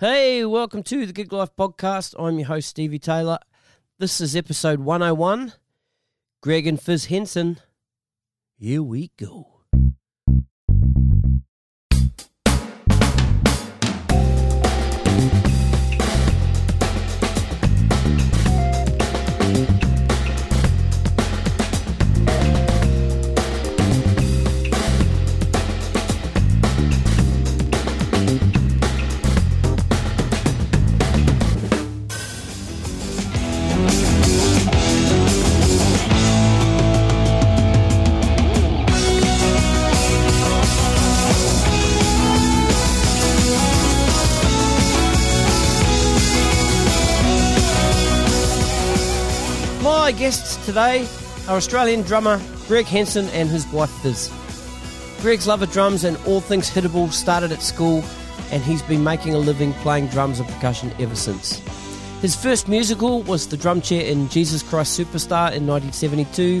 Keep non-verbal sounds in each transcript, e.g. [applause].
Hey, welcome to the Gig Life Podcast. I'm your host, Stevie Taylor. This is episode 101. Greg and Fizz Henson. Here we go. Today are Australian drummer Greg Henson and his wife Fizz. Greg's love of drums and all things hittable started at school, and he's been making a living playing drums and percussion ever since. His first musical was the drum chair in Jesus Christ Superstar in 1972.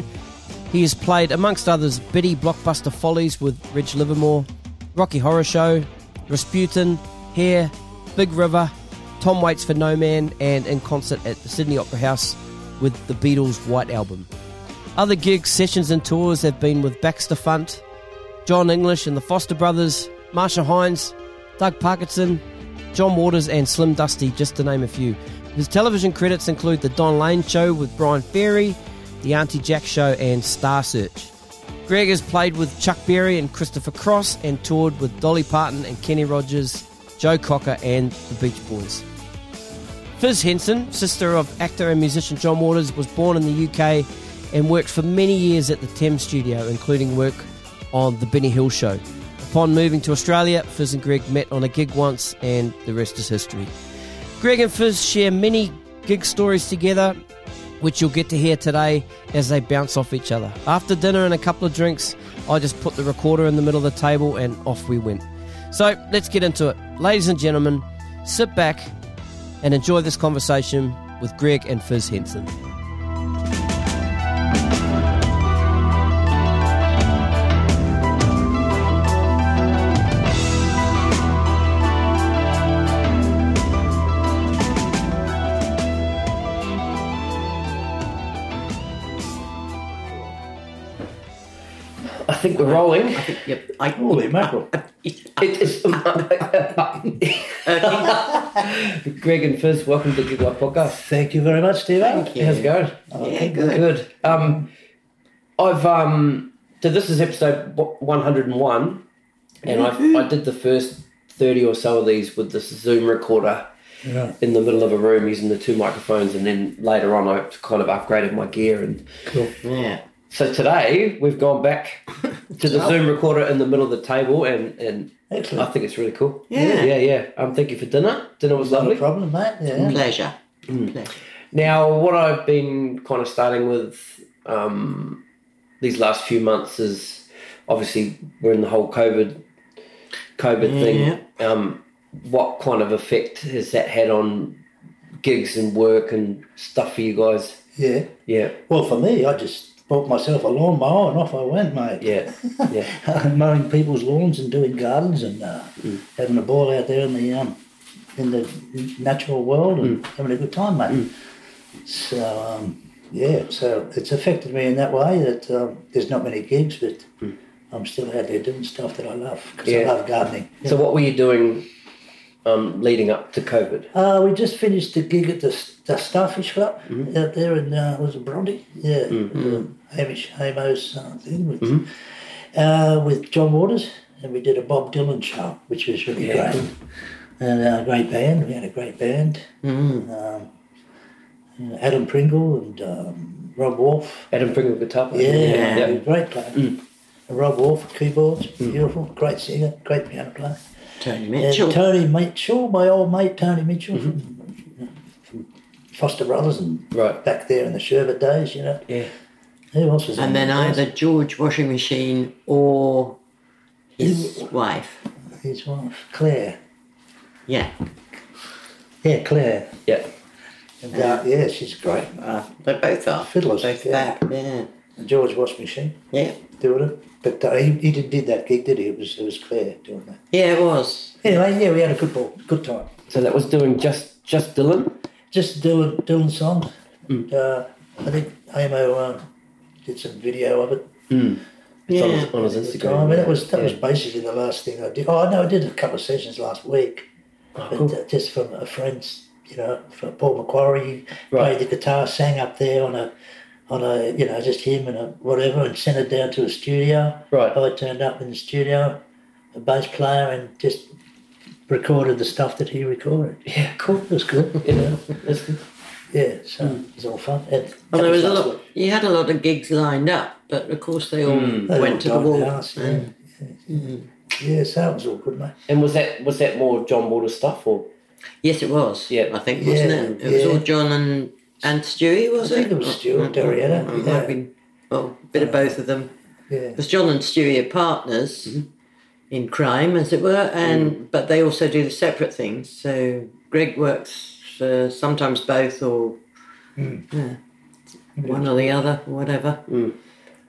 He has played, amongst others, Betty Blokkbuster Follies with Reg Livermore, Rocky Horror Show, Rasputin, Hair, Big River, Tom Waits for No Man, and in concert at the Sydney Opera House with the Beatles' White Album. Other gigs, sessions, and tours have been with Baxter Funt, Jon English and the Foster Brothers, Marcia Hines, Doug Parkinson, John Waters, and Slim Dusty, just to name a few. His television credits include The Don Lane Show with Bryan Ferry, The Aunty Jack Show, and Star Search. Greg has played with Chuck Berry and Christopher Cross and toured with Dolly Parton and Kenny Rogers, Joe Cocker, and the Beach Boys. Fizz Henson, sister of actor and musician John Waters, was born in the UK and worked for many years at the Thames studio, including work on The Benny Hill Show. Upon moving to Australia, Fizz and Greg met on a gig once, and the rest is history. Greg and Fizz share many gig stories together, which you'll get to hear today as they bounce off each other. After dinner and a couple of drinks, I just put the recorder in the middle of the table and off we went. So let's get into it. Ladies and gentlemen, sit back and enjoy this conversation with Greg and Fizz Henson. Think we're rolling. Yep. I, Holy mackerel. It is [laughs] [laughs] Greg and Fizz, welcome to the Gig Life Podcast. Thank you very much, Steve. Thank you. How's it going? yeah, good. Good. Um, I've um, so this is episode one hundred and one, and I I did the first thirty or so of these with this Zoom recorder Yeah. in the middle of a room using the two microphones, and then later on I kind of upgraded my gear, and Cool. Yeah. So today we've gone back [laughs] to the Zoom recorder in the middle of the table, and and I think it's really cool. Yeah. yeah, yeah. Um, thank you for dinner. Dinner was lovely. No problem, mate. Yeah. Pleasure. Pleasure. Now, what I've been kind of starting with um, these last few months is obviously we're in the whole COVID COVID thing. Um, what kind of effect has that had on gigs and work and stuff for you guys? Yeah. Yeah, Well, for me, I just bought myself a lawnmower and off I went, mate. yeah, yeah. [laughs] Mowing people's lawns and doing gardens and uh, Mm. having a ball out there in the um, in the natural world and Mm. having a good time, mate. So um, yeah, so it's affected me in that way that um, there's not many gigs, but I'm still out there doing stuff that I love because Mm. Yeah. I love gardening. So, what were you doing um, leading up to COVID? Uh, we just finished the gig at the, the Starfish Club Mm-hmm. out there in, uh, was it Bronte? Yeah, um, Hamish Hamo's uh, thing with, Mm-hmm. uh, with John Waters. And we did a Bob Dylan show, which was really Yeah. great. And a great band, we had a great band. Mm. Um, Adam Pringle and um, Rob Wolf. Adam Pringle guitar player. Yeah, yeah. Mm. great player. And Rob Wolf, keyboards, beautiful, great singer, great piano player. Tony And Mitchell. Tony Mitchell, my old mate Tony Mitchell Mm-hmm. from, from Foster Brothers and Right. back there in the Sherbet days, you know. Yeah. Who else was and then either George Washingmachine or his wife. His wife, Claire. Yeah. Yeah, Claire. Yeah. And, uh, yeah, she's great. Uh, they both are. Fiddlers, Both yeah. fab. Yeah. the George Machine Yeah. But uh, he, he didn't did that gig, did he? It was it was Claire doing that. Yeah, it was. Anyway, yeah, we had a good ball, good time. So that was doing just just Dylan. Just Dylan Dylan songs. Uh, I think Amo uh, did some video of it. It's on, Yeah. his, on his Instagram. time, and that was that was basically the last thing I did. Oh no, I did a couple of sessions last week, Oh, but cool. uh, just from a friend's, you know, from Paul Macquarie, Right. played the guitar, sang up there on a, on a, uh, you know, just him and a whatever, and sent it down to a studio. Right. I turned up in the studio, a bass player, and just recorded the stuff that he recorded. Yeah, cool. It was good. Yeah, that's good. Yeah, so hmm. it was all fun. And Well, there was a lot. You had a lot of gigs lined up, but of course they all hmm. They went all to the died wall. house, yeah. yeah. yeah, so it was all good, mate. And was that was that more John Waters stuff or? Yes, it was. Yeah. I think wasn't Yeah, it? It was all John and and Stewie, was I it? think it was Mm, mm, D'Arrietta, mm, it might yeah. have been- well, a bit of both of them. Yeah. Because John and Stewie are partners Mm-hmm. in crime, as it were, and Mm. but they also do the separate things. So Greg works for sometimes both or Mm. yeah, one or the other, whatever.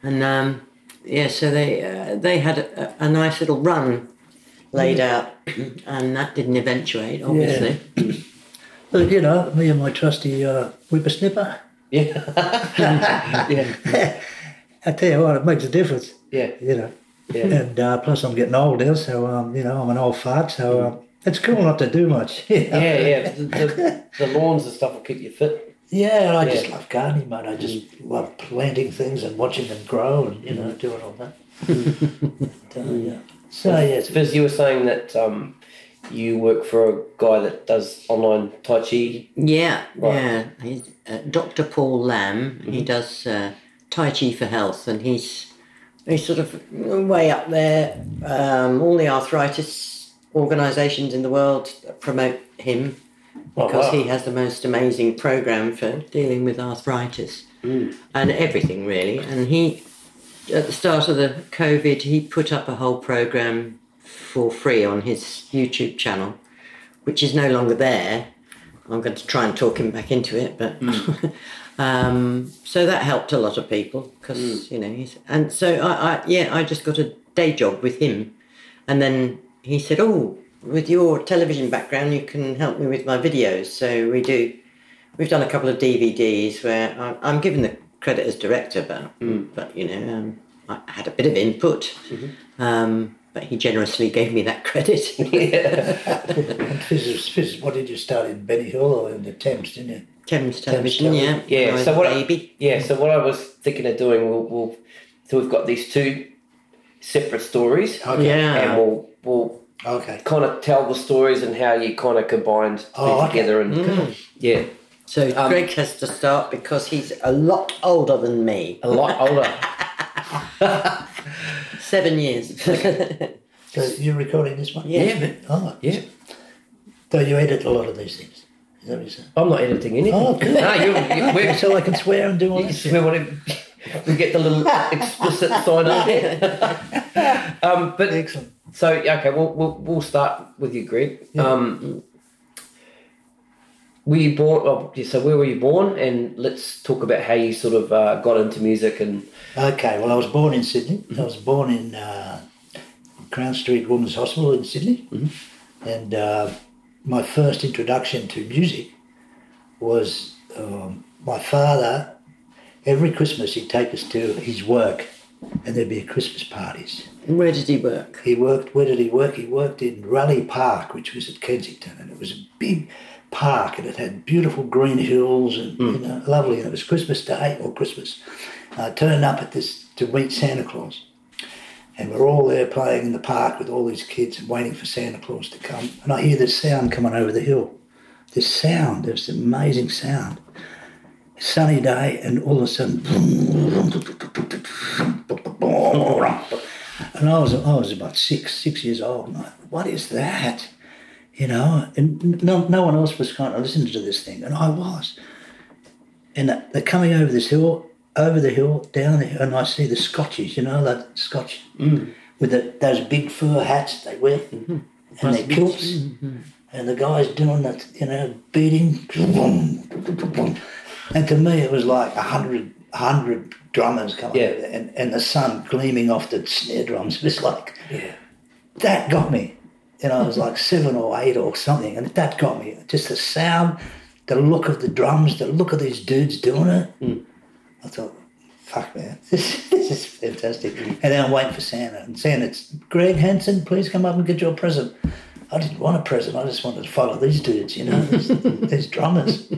And um, yeah, so they uh, they had a, a nice little run laid out, [clears throat] and that didn't eventuate, obviously. But you know, me and my trusty uh, whippersnipper. Yeah. [laughs] yeah. [laughs] I tell you what, it makes a difference. Yeah. You know. Yeah. And uh, plus, I'm getting old now, so um, you know, I'm an old fart, so um, it's cool not to do much. [laughs] you know. Yeah, yeah. The, the, the lawns and stuff will keep you fit. Yeah, and I Yeah. just love gardening, mate. I just love planting things and watching them grow, and you know, doing all that. But, uh, yeah. So yeah, Fizz, you were saying that um, you work for a guy that does online Tai Chi. Yeah, Right. yeah. He's uh, Dr. Paul Lam. He does uh, Tai Chi for Health, and he's he's sort of way up there. Um, all the arthritis organisations in the world promote him Oh, because wow. he has the most amazing program for dealing with arthritis and everything really. And he, at the start of the COVID, he put up a whole program for free on his YouTube channel, which is no longer there. I'm going to try and talk him back into it, but [laughs] um, so that helped a lot of people because you know he's and so I, I yeah I just got a day job with him, and then he said, "Oh, with your television background, you can help me with my videos." So we do. We've done a couple of DVDs where I, I'm given the credit as director, but but you know um, I had a bit of input. Um, but he generously gave me that credit. [laughs] and Fizz, Fizz, what did you start in Benny Hill or in the Thames, didn't you? Thames Television, Television. yeah. Yeah. So what? I, yeah. So what I was thinking of doing, we'll, we'll so we've got these two separate stories, Okay. Yeah. and we'll we'll Okay. kind of tell the stories and how you kind of combined Oh, okay. together and Mm. yeah, So Um, Greg has to start because he's a lot older than me. a lot older. [laughs] [laughs] Seven years. [laughs] So you're recording this one? Yeah. Oh, yeah. so you edit a lot of these things. Is that what you're saying? I'm not editing anything. Oh, good. no, you, you, [laughs] so I can swear and do all you that. swear what we get the little explicit sign there. um, but Excellent. So okay, we'll we'll, we'll start with you, Greg. Um, were you born? Yeah, so where were you born? And let's talk about how you sort of uh, got into music and Okay, well, I was born in Sydney. I was born in uh, Crown Street Women's Hospital in Sydney. And uh, my first introduction to music was um, my father, every Christmas, he'd take us to his work and there'd be Christmas parties. Where did he work? He worked, where did he work? He worked in Raleigh Park, which was at Kensington, and it was a big park and it had beautiful green hills and you hmm. know, lovely. And it was Christmas Day or Christmas. I turned up at this to meet Santa Claus. And we're all there playing in the park with all these kids and waiting for Santa Claus to come. And I hear this sound coming over the hill. This sound, this amazing sound. Sunny day, and all of a sudden, and I was I was about six six years old. And I, what is that? You know, and no, no one else was kind of listening to this thing, and I was. And they're coming over this hill, over the hill, down the hill, and I see the Scotchies, you know, that Scotch with the, those big fur hats they wear and their kilts, and the guys doing that, you know, beating. And to me, it was like a hundred hundred drummers coming Yeah. over there, and, and the sun gleaming off the snare drums. It was like Yeah. that got me. You know, I was like seven or eight or something, and that got me. Just the sound, the look of the drums, the look of these dudes doing it. Hmm. I thought, fuck man, this, [laughs] this is fantastic. And then I'm waiting for Santa, and Santa's, Greg Henson, please come up and get your present. I didn't want a present, I just wanted to follow these dudes, you know, these, [laughs] these drummers.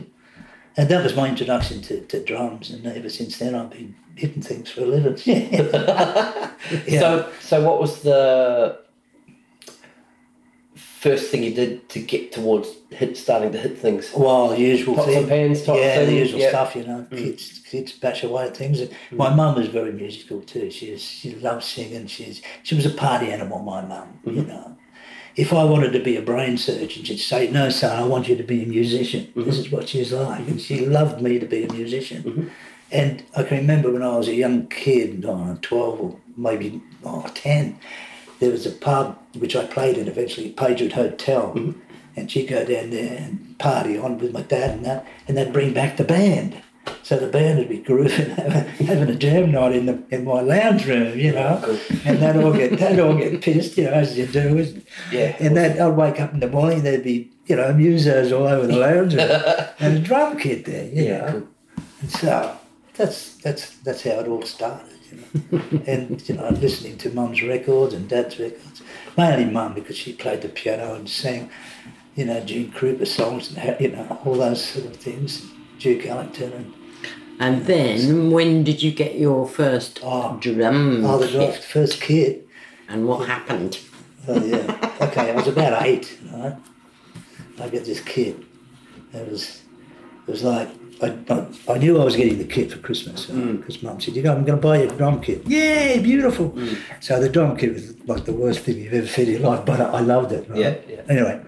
And that was my introduction to, to drums, and ever since then I've been hitting things for a living. yeah. [laughs] So, so what was the first thing you did to get towards hit, starting to hit things? Well, the usual Pots thing. and pans type yeah, thing, the usual yeah. stuff, you know. Mm. Kids, kids bash away at things. And mm. My mum was very musical too. She was, she loved singing. She's she was a party animal. My mum, you mm-hmm. know. If I wanted to be a brain surgeon, she'd say, "No, son, I want you to be a musician." This mm-hmm. is what she's like, and she loved me to be a musician. Mm-hmm. And I can remember when I was a young kid, oh, 12 or maybe oh, 10, there was a pub which I played in eventually, Pagewood Hotel. And she'd go down there and party on with my dad and that, and they'd bring back the band. So the band would be grooving, [laughs] having, having a jam night in the in my lounge room, you know, Cool. and they'd all get they'd all get pissed, you know, as you do. And- Yeah. And then I'd wake up in the morning, there'd be you know musos all over the lounge room, [laughs] and a drum kit there, you Yeah, know. cool. And so that's that's that's how it all started, you [laughs] know. and you know, listening to mum's records and dad's records. Mainly mum because she played the piano and sang, you know, Gene Krupa songs and you know all those sort of things. Duke Ellington and And then, when did you get your first Oh. drum oh, the kit? first kid. And what happened? Oh yeah. Okay, I was about eight. Right? I got this kit. It was, it was like I, I, I knew I was getting the kit for Christmas uh, mm. because Mum said, "You go, I'm going to buy you a drum kit." Yay, beautiful! Mm. So the drum kit was like the worst thing you've ever seen in your life, but I, I loved it. right? Yeah, yeah. Anyway,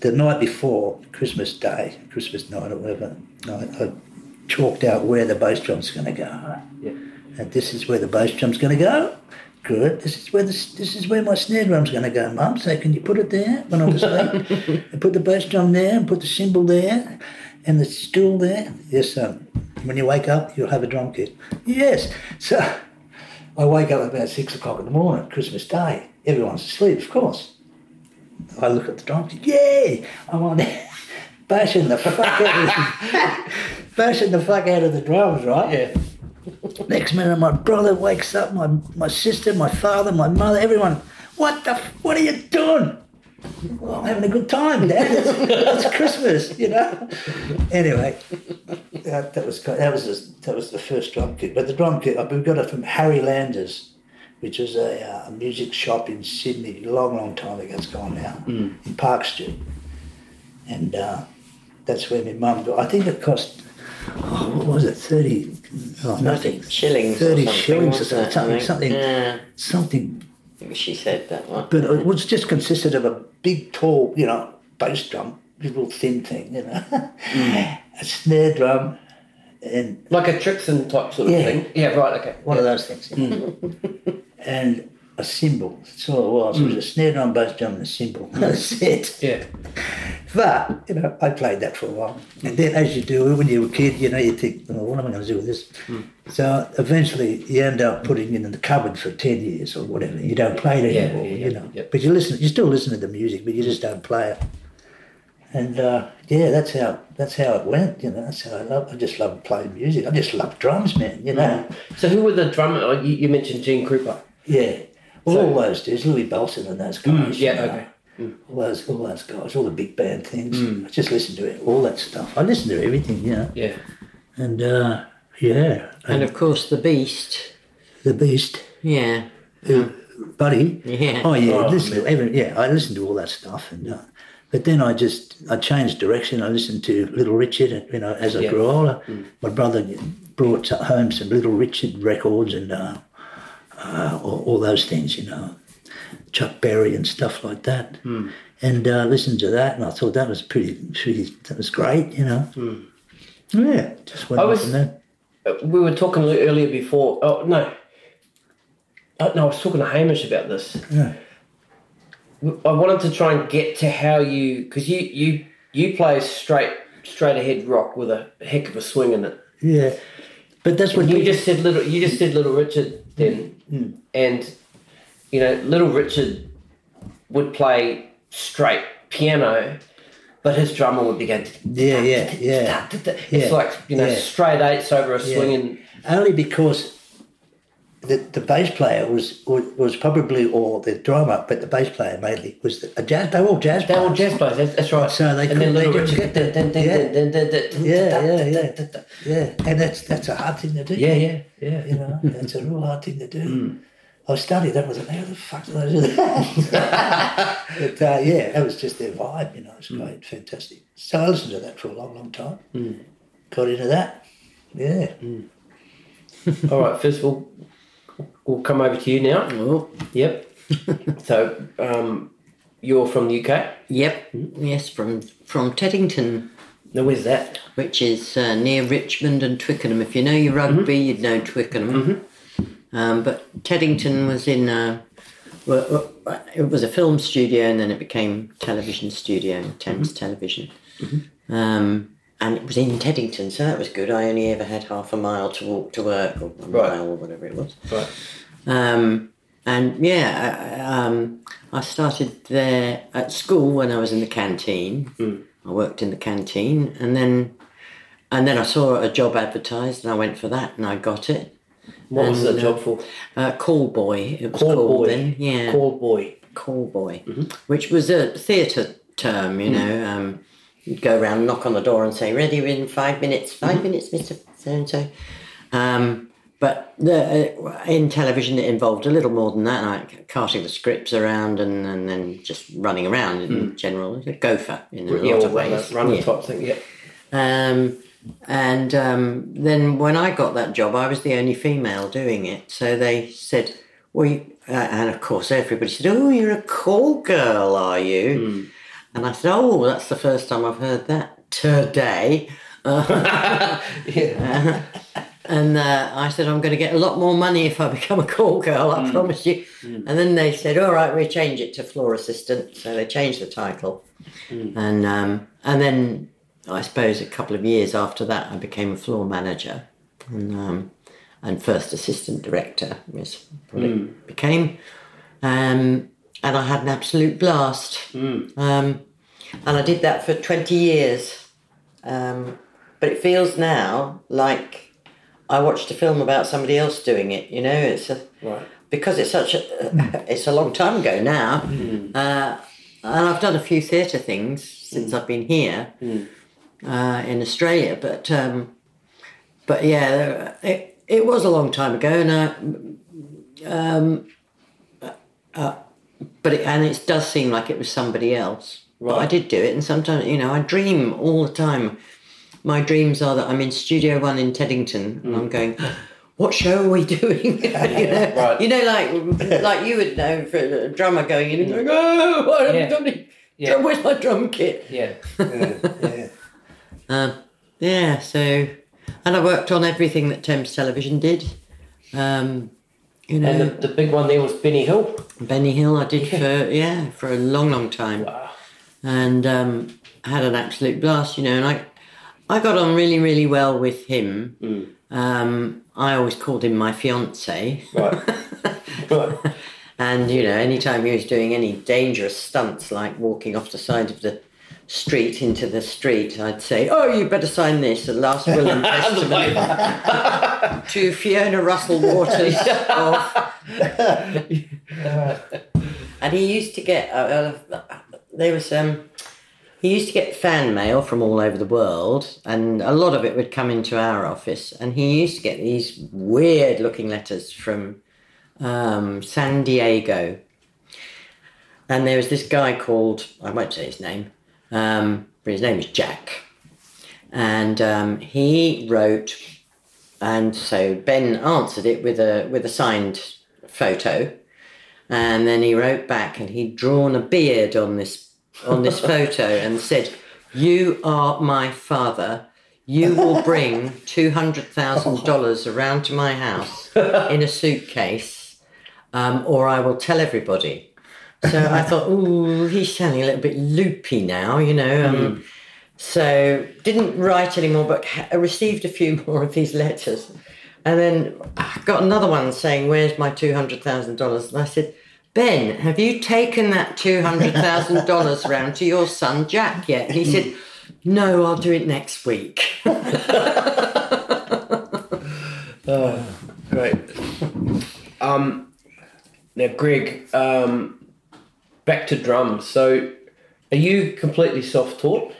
the night before Christmas Day, Christmas night or whatever night, I chalked out where the bass drum's going to go. Yeah. And this is where the bass drum's going to go. Good. This is where this, this is where my snare drum's going to go, Mum. So can you put it there when I'm asleep? [laughs] and put the bass drum there, and put the cymbal there, and it's still there. Yes, son. When you wake up, you'll have a drum kit. Yes. So [laughs] I wake up about six o'clock in the morning, Christmas Day. Everyone's asleep, of course. I look at the drum kit. Yay! I'm on there, [laughs] bashing the fuck out of [laughs] bashing the fuck out of the drums, right? Yeah. Next minute, my brother wakes up, my, my sister, my father, my mother, everyone. What the? What are you doing? Well, I'm having a good time, Dad. It's, it's Christmas, you know. Anyway, that, that was that was the, that was the first drum kit. But the drum kit, we got it from Harry Landers, which was a, uh, a music shop in Sydney, a long, long time ago. It's gone now in Park Street, and uh, that's where my mum got. I think it cost. Oh, what was it? Thirty. Oh, nothing. Shillings. Thirty something, shillings or wasn't it, something. Something. Yeah, Something. She said that one. But it was just consisted of a big, tall, you know, bass drum, little thin thing, you know, [laughs] a snare drum, and Like a Trixon type sort of Yeah. thing. Yeah, right, okay. one of those things, mm. and a symbol. That's all it was. It was a mm. snare drum, bass drum, and a cymbal. [laughs] That's it. Yeah. But you know, I played that for a while, and then as you do when you're a kid, you know, you think, well, what am I going to do with this? Mm. So eventually, you end up putting it in the cupboard for ten years or whatever. You don't play it Yeah, anymore, yeah, you know. yeah. But you listen, you still listen to the music, but you just don't play it. And uh, yeah, that's how that's how it went. You know, that's how I love. I just love playing music. I just love drums, man. You know. Mm. So who were the drummer? oh, You, you mentioned Gene Krupa. Yeah. Well, So- all those dudes, Louie Bellson and those guys. yeah, you know, okay. All those, all those guys, all the big band things. I just listen to it, all that stuff. I listen to everything, you know. Yeah. And uh, yeah, And of course, the Beast. the Beast, Yeah. uh, Buddy. Yeah. Oh yeah, Oh, listen to every, yeah. I listened to all that stuff, and uh, but then I just I changed direction. I listened to Little Richard, you know, as I Yeah. grew older. My brother brought home some Little Richard records and uh, uh, all, all those things, you know, Chuck Berry and stuff like that. And uh, listened to that, and I thought that was pretty, pretty that was great, you know. Yeah, just went I was- there. Uh, We were talking earlier before. Oh, no. Oh, no, I was talking to Hamish about this. Yeah. I wanted to try and get to how you, because you, you, you play straight, straight ahead rock with a heck of a swing in it. Yeah. But that's what you people- just said little. You just said Little Richard then, Mm. and you know Little Richard would play straight piano, but his drummer would be going. Yeah, yeah, yeah. It's like you know straight eights over a Yeah. swinging. only because the, the bass player was, was was probably or the drummer, but the bass player mainly was the, a jazz. They were all jazz. Players. They were players. jazz players. That's, that's right. So they and then they didn't get dun, Yeah. Yeah, yeah, yeah. dun, dun. Yeah, and that's that's a hard thing to do. Yeah, yeah, yeah. You know, that's a real hard thing to do. Hmm. I studied that. I was like, how the fuck did I do that? [laughs] but uh, yeah, that was just their vibe. You know, it's hmm. great, fantastic. So I listened to that for a long, long time. Hmm. Got into that. Yeah. [laughs] All right, first we'll we'll come over to you now. Oh, Yep. [laughs] so um, you're from the UK. yep. Yes, from from Teddington, Now where's that? which is uh, near Richmond and Twickenham. If you know your rugby, you'd know Twickenham. Um, but Teddington was in. Uh, well, well, it was a film studio, and then it became television studio, Thames Television. Um, and it was in Teddington, so that was good. I only ever had half a mile to walk to work, or a Right. mile, or whatever it was. Right. Um, and yeah, I, um, I started there at school when I was in the canteen. I worked in the canteen, and then and then I saw a job advertised, and I went for that, and I got it. What was the uh, job for? Uh, call boy, it was Call called boy. then. Yeah, Call boy. call boy, which was a theatre term. You know, um, you'd go around, knock on the door, and say, "Ready in five minutes. 5 minutes, Mister So and So." Um, but the, uh, in television, it involved a little more than that, like casting the scripts around and, and then just running around in general. A gopher in a lot of ways. run the Yeah. top thing. Yeah. Um, and um, then when I got that job, I was the only female doing it. So they said, "Well," uh, and of course everybody said, "Oh, you're a call girl, are you?" And I said, "Oh, that's the first time I've heard that today." [laughs] Uh, Yeah. and uh, I said, I'm going to get a lot more money if I become a call girl, I promise you. And then they said, all right, we'll change it to floor assistant. So they changed the title. And, um, and then I suppose a couple of years after that, I became a floor manager and, um, and first assistant director, is what it became. Um, and I had an absolute blast. Um, and I did that for 20 years. Um, but it feels now like I watched a film about somebody else doing it. You know, it's a, Right. because it's such a [laughs] it's a long time ago now, uh, and I've done a few theatre things since I've been here uh, in Australia. But um, but yeah, it it was a long time ago, and I, um, uh, but it, and it does seem like it was somebody else. But I did do it, and sometimes you know I dream all the time. My dreams are that I'm in Studio One in Teddington, and I'm going. [gasps] What show are we [laughs] doing? [laughs] you know, Right. you know, like [laughs] like you would know for a drummer going in and going, "Oh, I haven't Yeah. got any Yeah. Where's my drum kit?" Yeah. yeah, yeah. Um, yeah, so and I worked on everything that Thames Television did. Um, you know, And the, the big one there was Benny Hill. Benny Hill I did for yeah for a long, long time, Wow. and um, had an absolute blast. You know, and I I got on really, really well with him. Um, I always called him my fiance. Right. [laughs] right. And you know, anytime he was doing any dangerous stunts like walking off the side of the street into the street, I'd say, "Oh, you better sign this: the last will [laughs] and testament [laughs] to Fiona Russell Waters." [laughs] of... and he used to get uh, uh, there was um he used to get fan mail from all over the world, and a lot of it would come into our office. And he used to get these weird looking letters from um, San Diego. And there was this guy called, I won't say his name, um, his name is Jack. And um, he wrote, and so Ben answered it with a with a signed photo, and then he wrote back, and he'd drawn a beard on this on this [laughs] photo and said, "You are my father. You will bring [laughs] two hundred thousand dollars around to my house in a suitcase, um, or I will tell everybody." So I thought, "Ooh, he's sounding a little bit loopy now," you know. Um, So didn't write anymore, but ha- received a few [laughs] more of these letters. And then I got another one saying, Where's my $200,000? And I said, Ben, have you taken that $200,000 [laughs] round to your son Jack yet? And he said, No, I'll do it next week. [laughs] Great. Um, now, Greg, um, back to drums. So, are you completely self-taught?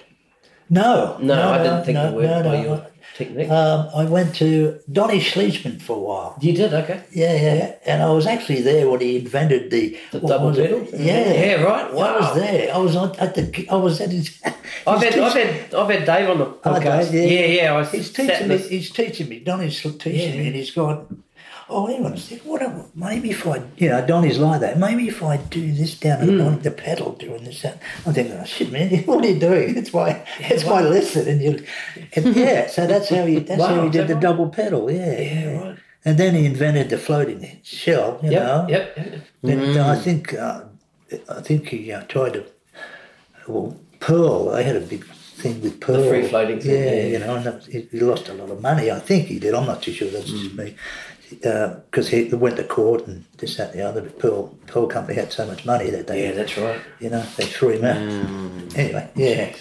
No, No, I didn't think no, you were no, by no. your technique. Um, I went to Donny Sleishman for a while. you did, okay. Yeah, yeah, and I was actually there when he invented the, The double pedal? Yeah, Yeah, right, I was there. I was on, at the. I was at his. I've his had, I've had, I've had Dave on the podcast. Dave, yeah. yeah, I was He's teaching me. this- He's teaching me. Donny's teaching Yeah. me, and he's gone. Oh, hang on a sec. What? Maybe if I, you know, Donny's like that. Maybe if I do this down at Hmm. the the pedal doing this. That. I'm thinking, oh shit, man, [laughs] what are you doing? It's my, it's my lesson, and you, and [laughs] yeah. So that's how he. That's Wow, how he did the right? double pedal. Yeah, Yeah, right. And then he invented the floating shell. You know. Yep, yep, yep. And I think uh, I think he uh, tried to. Well, Pearl. They had a big thing with Pearl. free floating thing, Yeah, yeah. you know, and he, he lost a lot of money. I think he did. I'm not too sure. That's Mm. just me. Because he went to court and this, that, and the other. But Pearl, Pearl Company had so much money that they, Yeah, that's right. you know, they threw him out. Anyway, yeah.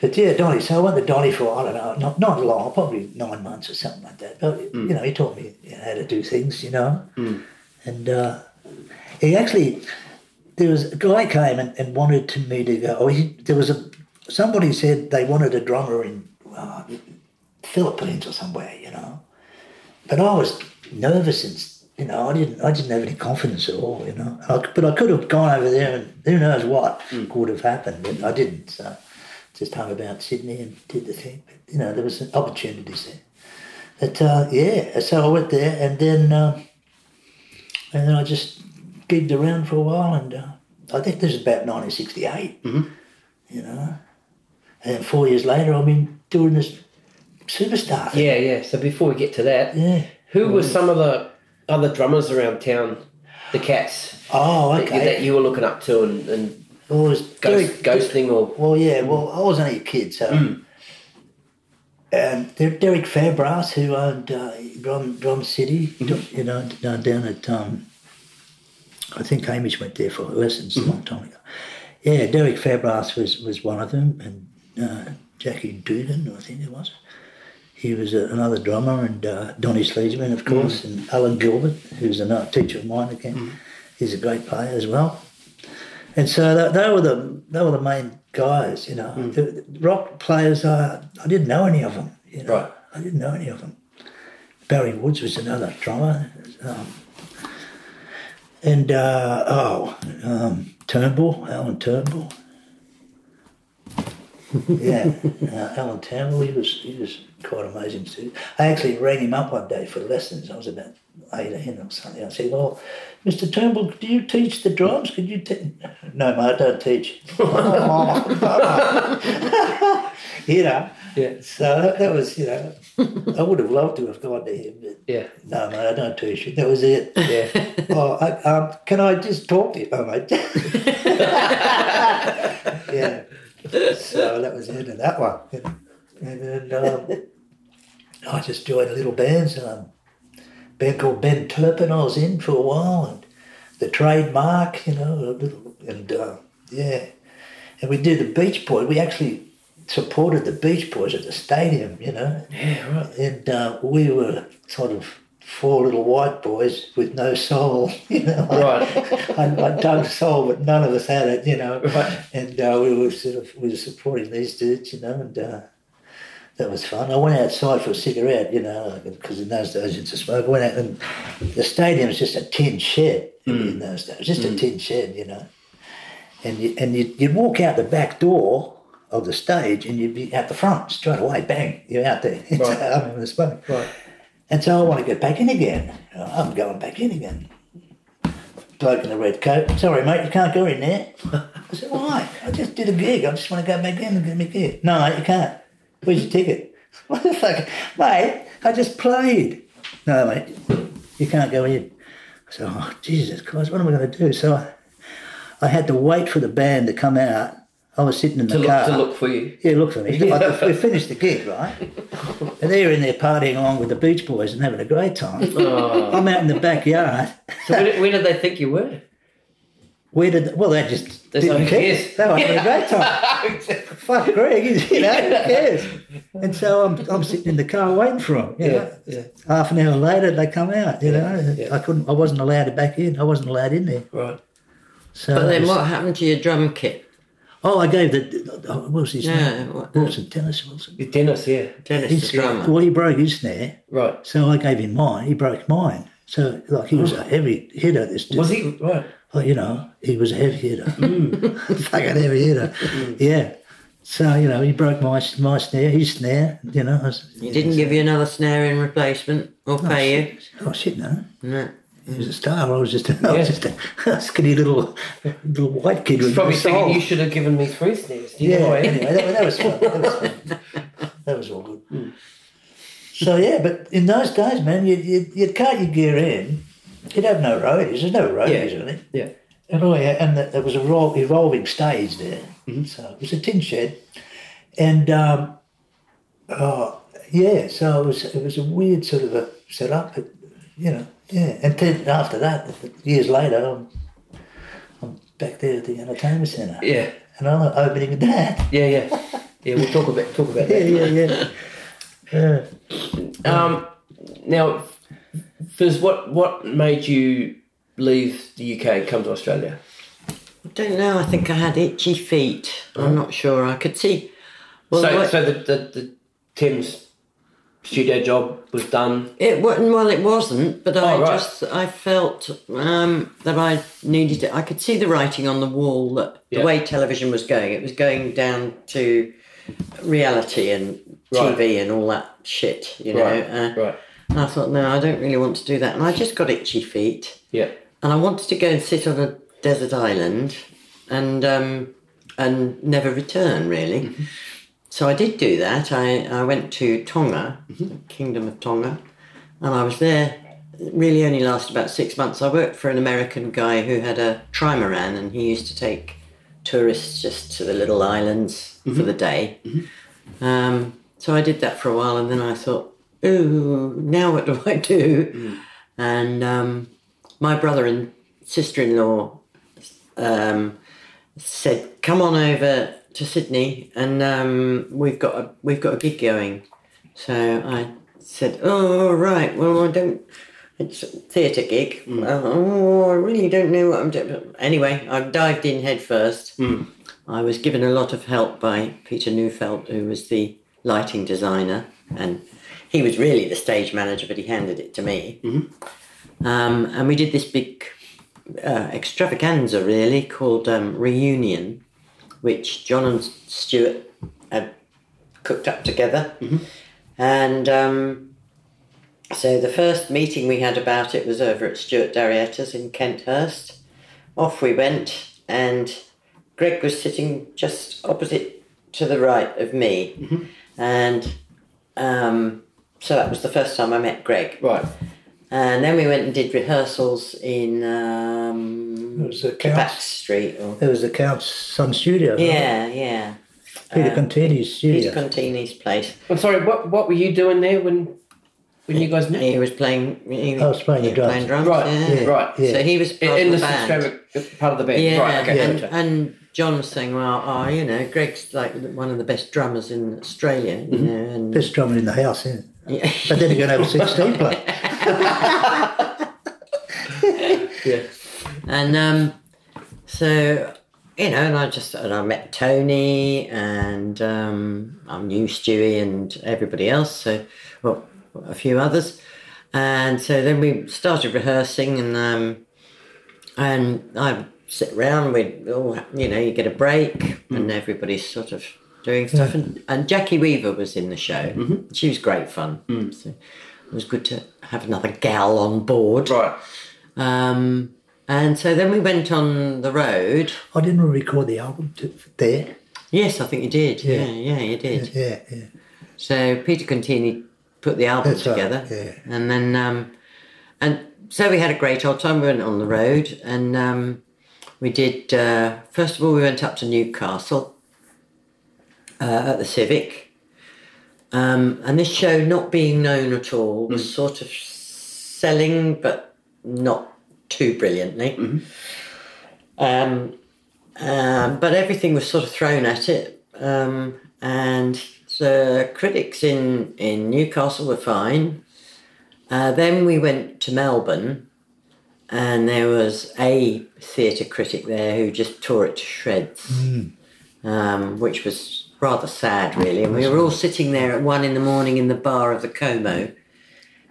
But yeah, Donny. So I went to Donny for I don't know, not not long, probably nine months or something like that. But you know, he taught me how to do things. You know, and uh, he actually there was a guy came and, and wanted to me to go. Oh, he, there was a somebody said they wanted a drummer in uh, Philippines or somewhere. You know, but I was nervous and you know I didn't I didn't have any confidence at all. You know, I, but I could have gone over there and who knows what would have happened, but I didn't. So just hung about Sydney and did the thing. But you know, there was opportunities there. But uh, yeah, so I went there and then um, and then I just gigged around for a while and uh, I think this is about 1968. You know, and then four years later I've been doing this superstar. thing. Yeah, yeah. So before we get to that, Yeah. Who were some of the other drummers around town, the cats, Oh, that, okay. that you were looking up to and, and well, it was ghost, Derek- ghosting or Well, yeah. Well, I was only a kid, so. Mm. And there, Derek Fairbrass, who owned uh, Drum Drum City, Mm-hmm. you know, down, down at um, I think Hamish went there for lessons Mm-hmm. a long time ago. Yeah, Derek Fairbrass was was one of them, and uh, Jackie Dugan, I think it was. He was uh, another drummer, and uh, Donny Sleishman, of course, Mm-hmm. and Alan Gilbert, who's another teacher of mine again. He's a great player as well. And so that, they were the they were the main guys, you know. Mm. The, the rock players, uh, I didn't know any of them. You know, Right. I didn't know any of them. Barry Woods was another drummer, um, and uh, oh, um, Turnbull, Alan Turnbull. Yeah, uh, Alan Turnbull. He was he was quite amazing too. I actually rang him up one day for lessons. I was about eighteen or something. I said, "Well, Mr. Turnbull, do you teach the drums? Could you teach?" No, mate, I don't teach. [laughs] [laughs] you know. Yeah. So that, that was, you know, I would have loved to have gone to him, but yeah, no, mate, I don't teach you. That was it. yeah. [laughs] oh, I, um, can I just talk to you? Oh, mate. yeah. So that was the end of that one. And then um, I just joined a little band, um, band called Ben Turpin. I was in for a while, and the trademark, you know, a little, and uh, yeah, and we did the Beach Boys. We actually supported the Beach Boys at the stadium, you know, Yeah, right. and uh, we were sort of four little white boys with no soul, [laughs] you know. Right. I, I dug soul, but none of us had it, you know. Right. And uh, we were sort of we were supporting these dudes, you know, and uh, that was fun. I went outside for a cigarette, you know, because in those days it's a smoke. I went out and the stadium's just a tin shed mm. in those days, just a tin shed, you know. And you, and you'd, you'd walk out the back door of the stage and you'd be at the front straight away, bang, you're out there. [laughs] Right. I'm in the smoke. Right. And so I want to get back in again. I'm going back in again. Bloke in the red coat. Sorry, mate, you can't go in there. I said, why? I just did a gig. I just want to go back in and get my gig. No, mate, you can't. Where's your ticket? [laughs] What the fuck? Mate, I just played. No, mate, you can't go in. I said, oh, Jesus Christ, what am I going to do? So I, I had to wait for the band to come out I was sitting in the to, look, car. to look for you. Yeah, look for me. [laughs] I- we finished the gig, right? [laughs] And they're in there partying along with the Beach Boys and having a great time. Oh. I'm out in the backyard. So where, where did they think you were? Where did? They, Well, they just They didn't don't care. They were having a great time. [laughs] Fuck Greg, you know, who cares? And so I'm, I'm sitting in the car waiting for them. Yeah, yeah. Half an hour later, they come out. You know, yeah. I couldn't. I wasn't allowed to back in. I wasn't allowed in there. Right. So But then was- what happened to your drum kit? Oh, I gave the. oh, What was his Yeah, name? what- uh, Wilson, Dennis Wilson. You're Dennis, yeah. Dennis His- the drummer. Well, he broke his snare, Right. so I gave him mine. He broke mine. So, like, he was a heavy hitter. This dude. Was he? Right. Well, you know, he was a heavy hitter. [laughs] Mm. [laughs] Fucking heavy hitter. Mm. Yeah. So, you know, he broke my my snare, his snare, you know. Was, He didn't give you another snare in replacement or oh, pay you? Oh, shit, no. No. He was a star. I was just, [laughs] I was just a [laughs] skinny little little white kid with Probably thinking you should have given me three snares. Yeah, know? anyway, that, that was fun. That was fun. [laughs] That was all good. So, yeah, but in those days, man, you'd, you'd, you'd cart your gear in. You'd have no roadies. There's no roadies Yeah. on it. Yeah. And oh yeah, and the, there was a ro- evolving stage there. So it was a tin shed, and um, oh yeah, so it was it was a weird sort of a setup, you know, yeah. And then after that, years later, I'm I'm back there at the entertainment centre, Yeah. and I'm opening that. Yeah, yeah. Yeah, we'll talk about talk about that. [laughs] yeah, yeah. yeah. Um, now, Fizz, what what made you leave the UK and come to Australia? I don't know. I think I had itchy feet. I'm not sure. I could see. Well, so, what- so the, the the Thames studio job was done. It wasn't. Well, it wasn't. But I Oh, right. just I felt um, that I needed it. I could see the writing on the wall that Yeah. the way television was going. It was going down to reality and Right. TV and all that shit. You know. Right, Uh, right. And I thought, no, I don't really want to do that. And I just got itchy feet. Yeah. and I wanted to go and sit on a desert island and um, and never return really. So I did do that. I, I went to Tonga, the Kingdom of Tonga, and I was there. It really only lasted about six months. I worked for an American guy who had a trimaran, and he used to take tourists just to the little islands for the day. Um, so I did that for a while, and then I thought, ooh, now what do I do? And um, my brother and sister-in-law um, said, "Come on over to Sydney, and um, we've got a we've got a gig going." So I said, "Oh, right. Well, I don't. It's a theatre gig. Oh, I really don't know what I'm doing." Anyway, I dived in head first. I was given a lot of help by Peter Neufeld, who was the lighting designer, and he was really the stage manager, but he handed it to me. Um, and we did this big uh, extravaganza, really, called um, Reunion, which John and Stewart had cooked up together. And um, so the first meeting we had about it was over at Stewart D'Arrietta's in Kenthurst. Off we went, and Greg was sitting just opposite to the right of me. And um, so that was the first time I met Greg. Right. And then we went and did rehearsals in um, It was the Back Street. Or, it was the Count's Sun studio. wasn't it? yeah, yeah. Peter Uh, Contini's studio. Peter Contini's place. I'm sorry. What what were you doing there when when you guys met? He was playing. He, I was playing the drums. Playing drums Right. yeah. Right. Yeah. So he was part In, in of the the band. part of the band. Yeah, Right. Okay. and, and John was saying, well, oh, you know, Greg's like one of the best drummers in Australia, you Mm-hmm. know, and Best drummer in the house, yeah. yeah. But then you're going to have a 16 [laughs] play. Yeah. And um, so, you know, and I just and I met Tony and um, I knew Stewie and everybody else, so well, a few others. And so then we started rehearsing, and um, and I sit around. We all, you know, you get a break, and everybody's sort of doing stuff. And, and Jacki Weaver was in the show. She was great fun. So it was good to have another gal on board. Right. Um, and so then we went on the road. I didn't record the album to, there. Yes, I think you did. Yeah, Yeah. yeah, you did. Yeah, yeah. So Peter Contini put the album That's right, together, yeah. and then um, and so we had a great old time. We went on the road, and um, we did. Uh, first of all, we went up to Newcastle, uh, at the Civic. Um, and this show, not being known at all, was sort of selling, but not too brilliantly. Um, um, but everything was sort of thrown at it, um, and the critics in, in Newcastle were fine. Uh, then we went to Melbourne, and there was a theatre critic there who just tore it to shreds, um, which was rather sad, really. And we were all sitting there at one in the morning in the bar of the Como,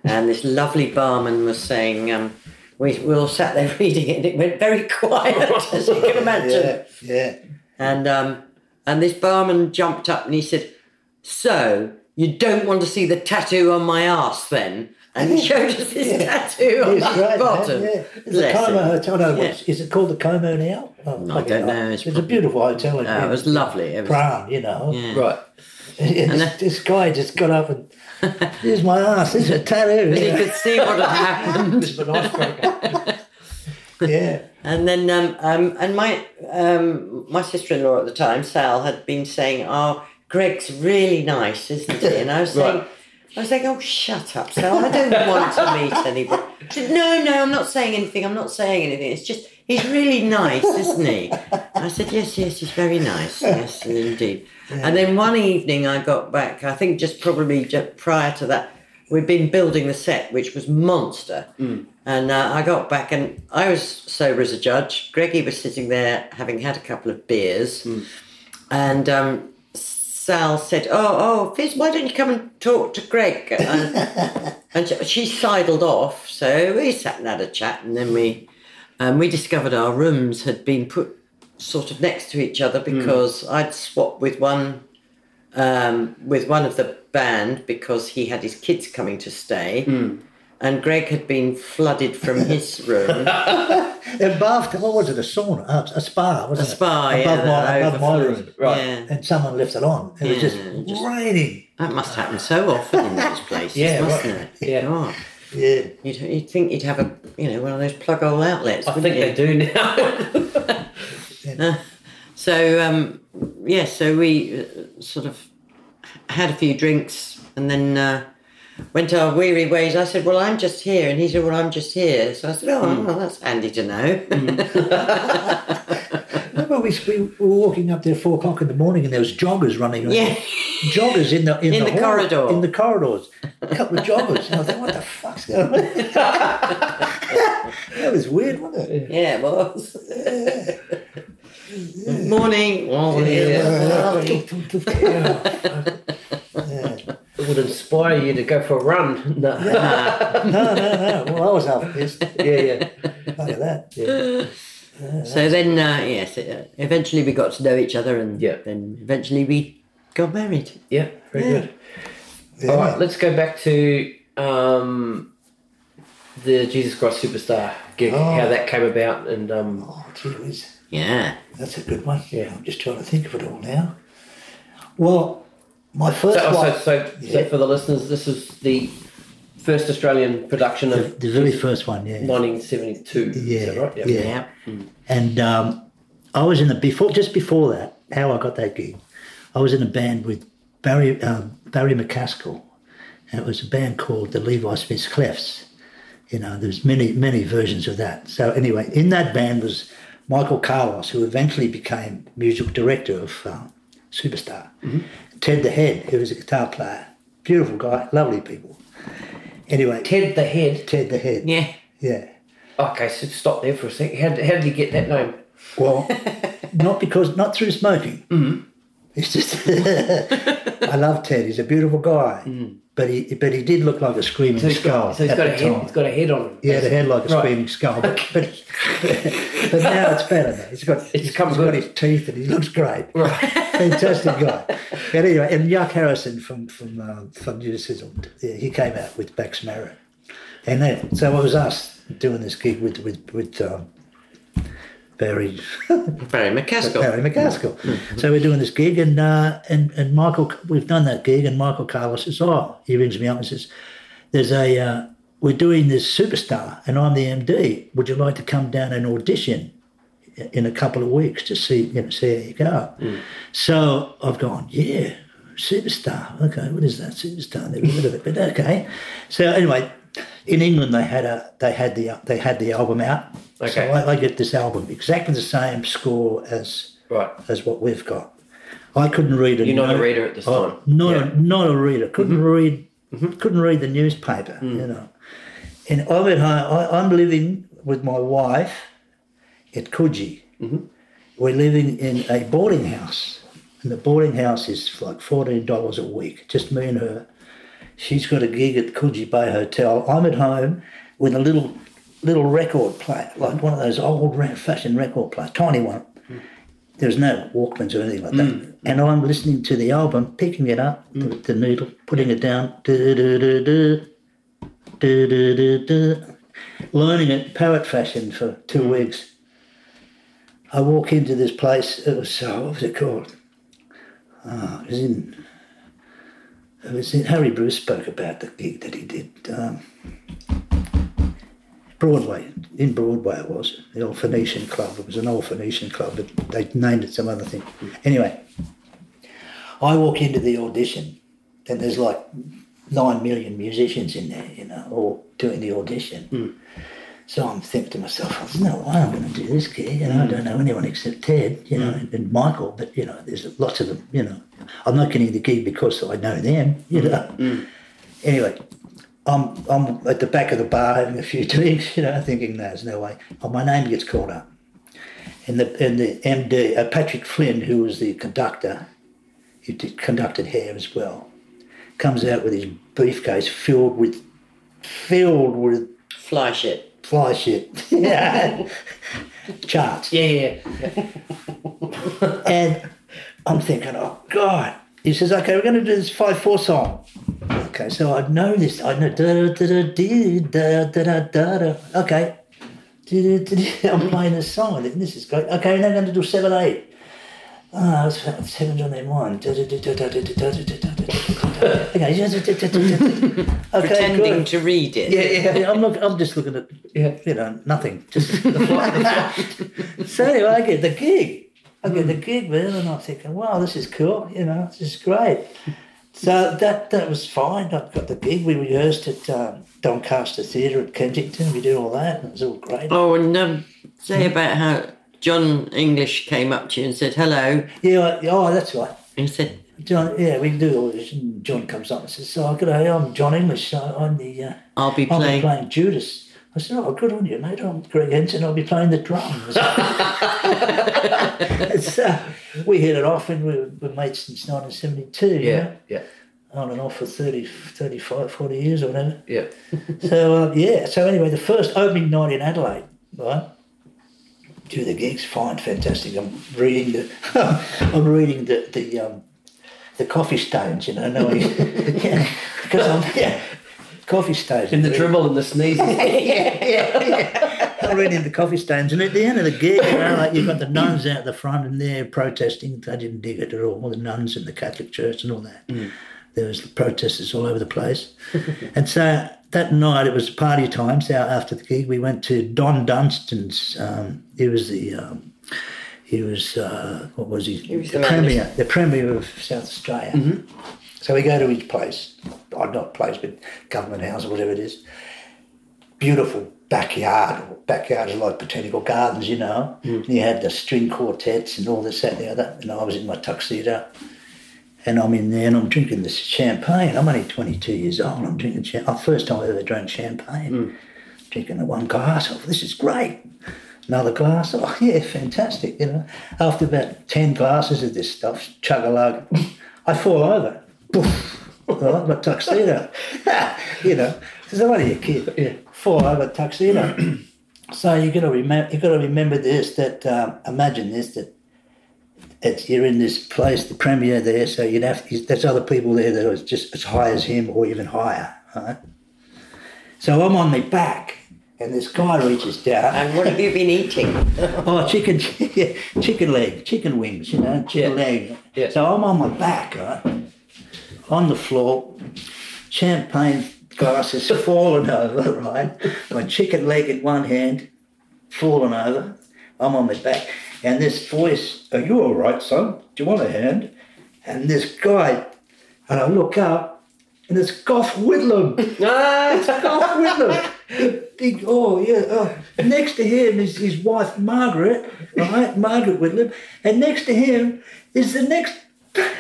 and this lovely barman was saying, um, we, we all sat there [laughs] reading it, and it went very [laughs] quiet, as you can [laughs] imagine. Yeah, yeah. And um, and this barman jumped up and he said, "So you don't want to see the tattoo on my ass, then?" And he showed us this tattoo on It's the great, bottom. man, yeah. It's a Como. Hotel. No, Yeah. Is it called the Como now? Oh, I don't know, It's, it's a beautiful hotel. in- Oh, it was lovely. It was, Brown, you know. yeah. Right. And this, this guy just got up and [laughs] here's my ass. This is a tattoo. But he could see what had happened. [laughs] It's an icebreaker. [laughs] yeah. And then, um, um, and my um, my sister in law at the time, Sal, had been saying, "Oh, Greg's really nice, isn't he?" And I was saying, Right. I was like, "Oh, shut up, Sal! I don't want to meet anybody." She said, "No, no, I'm not saying anything. I'm not saying anything. It's just he's really nice, isn't he?" I said, "Yes, yes, he's very nice. Yes, indeed." And then one evening, I got back. I think just probably just prior to that, we'd been building the set, which was monster. And uh, I got back and I was sober as a judge. Greggy was sitting there having had a couple of beers. And um, Sal said, Oh, oh, Fizz, why don't you come and talk to Greg? [laughs] And, and she- sidled off. So we sat and had a chat. And then we, um, we discovered our rooms had been put sort of next to each other because I'd swapped with one um, with one of the band because he had his kids coming to stay. And Greg had been flooded from his [laughs] room. And bath, what was it? A sauna, uh, a spa, wasn't A it? spa, yeah, above my, above my room. Right. Yeah. And someone left it on. It was Yeah, just, just- raining. That must happen so often in those places, [laughs] Yeah, mustn't right. it? Yeah. God. Yeah. You'd, you'd think you'd have a, you know, one of those plug hole outlets. I wouldn't think you? they do now. [laughs] So um, yeah, so we uh, sort of had a few drinks and then uh, went our weary ways. I said, "Well, I'm just here," and he said, "Well, I'm just here." So I said, "Oh, well, that's handy to know." Remember we, we were walking up there at four o'clock in the morning and there was joggers running yeah, Joggers in the in, In the hall- corridor. In the corridors. A couple of joggers. And I thought, what the fuck's going on? that was weird, wasn't it? yeah, it was. Morning. Morning. It would inspire you to go for a run. [laughs] No. No, no, no. Well, I was half pissed. yeah, yeah. Look at that. Yeah. So then, uh, yes, uh, eventually we got to know each other, and Yeah. then eventually we got married. Yeah, very good. All right, let's go back to um, the Jesus Christ Superstar gig, Oh. how that came about, and um, Oh, gee whiz. Yeah. That's a good one. Yeah. I'm just trying to think of it all now. Well, my first so, so, wife, so, so Yeah. for the listeners, this is the first Australian production the, of the very first one, yeah. 1972. Yeah, is that right? yeah. Yeah. And um, I was in the before, just before that, how I got that gig. I was in a band with Barry um, Barry McAskill, and it was a band called the Levi Smith Clefs. You know, there's many many versions of that. So anyway, in that band was Michael Carlos, who eventually became musical director of uh, Superstar. Ted the Head, who was a guitar player, beautiful guy, lovely people. Anyway, Ted the Head. Ted the Head, Yeah. yeah. Okay, so stop there for a second. How, how did you get that name? Well, [laughs] not because not through smoking. Mm. It's just [laughs] I love Ted. He's a beautiful guy, but he but he did look like a screaming So skull. so he's got a the head. He's got a head on him. He had a head like a Right. screaming skull, but, but, [laughs] but now it's better. He's got It's he's come got his teeth and he looks great. Right. [laughs] Fantastic guy. But anyway, and Yuck Harrison from from uh, from Sizzle, yeah, he came out with Bax Marrow, and then so it was us doing this gig with with with um, Barry. Barry [laughs] McAskill. Barry McAskill. So we're doing this gig, and uh, and and Michael, we've done that gig, and Michael Carlos says, "Oh," he rings me up and says, "There's a uh, we're doing this superstar, and I'm the MD. Would you like to come down and audition in a couple of weeks to see you know see how you go. Mm. So I've gone, yeah, superstar. Okay, what is that superstar? Never heard of it, but okay. So anyway, in England they had a they had the they had the album out. Okay. So I, I get this album exactly the same score as Right. as what we've got. I couldn't read it. You're not a reader at this Oh, time. Not Yeah. a, not a reader. Couldn't mm-hmm. read. Mm-hmm. Couldn't read the newspaper. Mm. You know. And I'm at home. I, I'm living with my wife at Coogee. Mm-hmm. We're living in a boarding house, and the boarding house is like fourteen dollars a week. Just me and her. She's got a gig at Coogee Bay Hotel. I'm at home with a little little record player, like one of those old fashioned record players, tiny one. Mm. There was no Walkmans or anything like that. Mm. And I'm listening to the album, picking it up, mm. the, the, needle, putting it down, learning it parrot fashion for two mm. weeks. I walk into this place, it was, so. what was it called? Oh, it was in, it was in, Harry Bruce spoke about the gig that he did. Um, Broadway, in Broadway it was, the old Phoenician Club. It was an old Phoenician club, but they named it some other thing. Anyway, I walk into the audition, and there's like nine million musicians in there, you know, all doing the audition. Hmm. So I'm thinking to myself, there's no way I'm going to do this gig, and I don't know anyone except Ted, you know, hmm. and Michael, but you know, there's lots of them, you know. I'm not getting the gig because I know them, you hmm. know. Anyway, I'm I'm at the back of the bar having a few [laughs] drinks, you know, thinking no, there's no way. Oh, my name gets called up, and the and the MD uh, Patrick Flynn, who was the conductor, who did, conducted Hair as well, comes out with his briefcase filled with filled with Fly shit. fly shit, [laughs] yeah, charts, Yeah, yeah, yeah. and I'm thinking, oh God he says, okay, we're going to do this 5 4 song. Okay, so I know this. I know. Da, da, da, da, da, da, da, da. Okay. I'm playing this song. I this is great. Okay, now I'm going to do 7 8. Ah, oh, it's seven on name one. okay, pretending to read it. Yeah, yeah, yeah. I'm look, I'm just looking at yeah, you know, nothing. Just the fly, so anyway, I get the gig. I get the gig, man, and I'm thinking, wow, this is cool. You know, this is great. So that that was fine. I got the gig. We rehearsed at um, Doncaster Theatre at Kensington. We did all that. and It was all great. Oh, and um, say about how Jon English came up to you and said hello. Yeah. Oh, that's right. And he said, John. Yeah, we do all this. And John comes up and says, "So, good day. I'm Jon English. So I'm the. Uh, I'll be I'll be playing Judas." I said, "Oh, good on you, mate. I'm Greg Henson. I'll be playing the drums." [laughs] [laughs] so we hit it off, and we were, mates since 1972. you Yeah, know, yeah, on and off for 30, 35, 40 years or whatever. yeah. [laughs] So uh, yeah. So anyway, the first opening night in Adelaide, right? Do the gigs, fine, fantastic. I'm reading the, I'm reading the the um, the coffee stones, you know, knowing, yeah, because I'm yeah, coffee stones. And the dribble and the sneezes. [laughs] yeah, yeah, yeah. [laughs] I'm reading the coffee stones, and at the end of the gig, you know, like you've got the nuns out the front, and they're protesting. They didn't dig it at all. The nuns in the Catholic Church and all that. There was protesters all over the place, [laughs] and so that night it was party time. So after the gig, we went to Don Dunstan's. Um, he was the. Um, he was uh, what was he? was the premier, the premier of South Australia. So we go to his place, oh, not place, but government house or whatever it is beautiful backyard. Backyard is like botanical gardens, you know. Mm. And you had the string quartets and all this, that, and the other. And I was in my tuxedo. And I'm in there and I'm drinking this champagne. I'm only 22 years old. I'm drinking champagne. Uh, first time I ever drank champagne. Mm. Drinking the one glass. Oh, this is great. Another glass. Oh, [laughs] yeah, fantastic, you know. After about 10 glasses of this stuff, chug a lug, [laughs] I fall over. Poof. [laughs] Right, my tuxedo. [laughs] you know, because I'm only a kid. Yeah. Fall over tuxedo. [clears throat] so you got to remember. You got to remember this. That um, imagine this. That it's you're in this place, the premier there. So you'd have there's other people there that are just as high as him or even higher. Right. So I'm on my back, and this guy reaches down. And what have you been eating? [laughs] Oh, chicken, chicken leg, chicken wings, you know, chicken leg. Yeah. So I'm on my back, right, on the floor, champagne glasses [laughs] falling over, right, my chicken leg in one hand, falling over, I'm on my back. And this voice, are you all right, son? Do you want a hand? And this guy, and I look up, and it's Gough Whitlam. [laughs] Ah, Gough Whitlam. Big, oh, yeah. Oh. Next to him is his wife, Margaret, right? Margaret Whitlam. And next to him is the next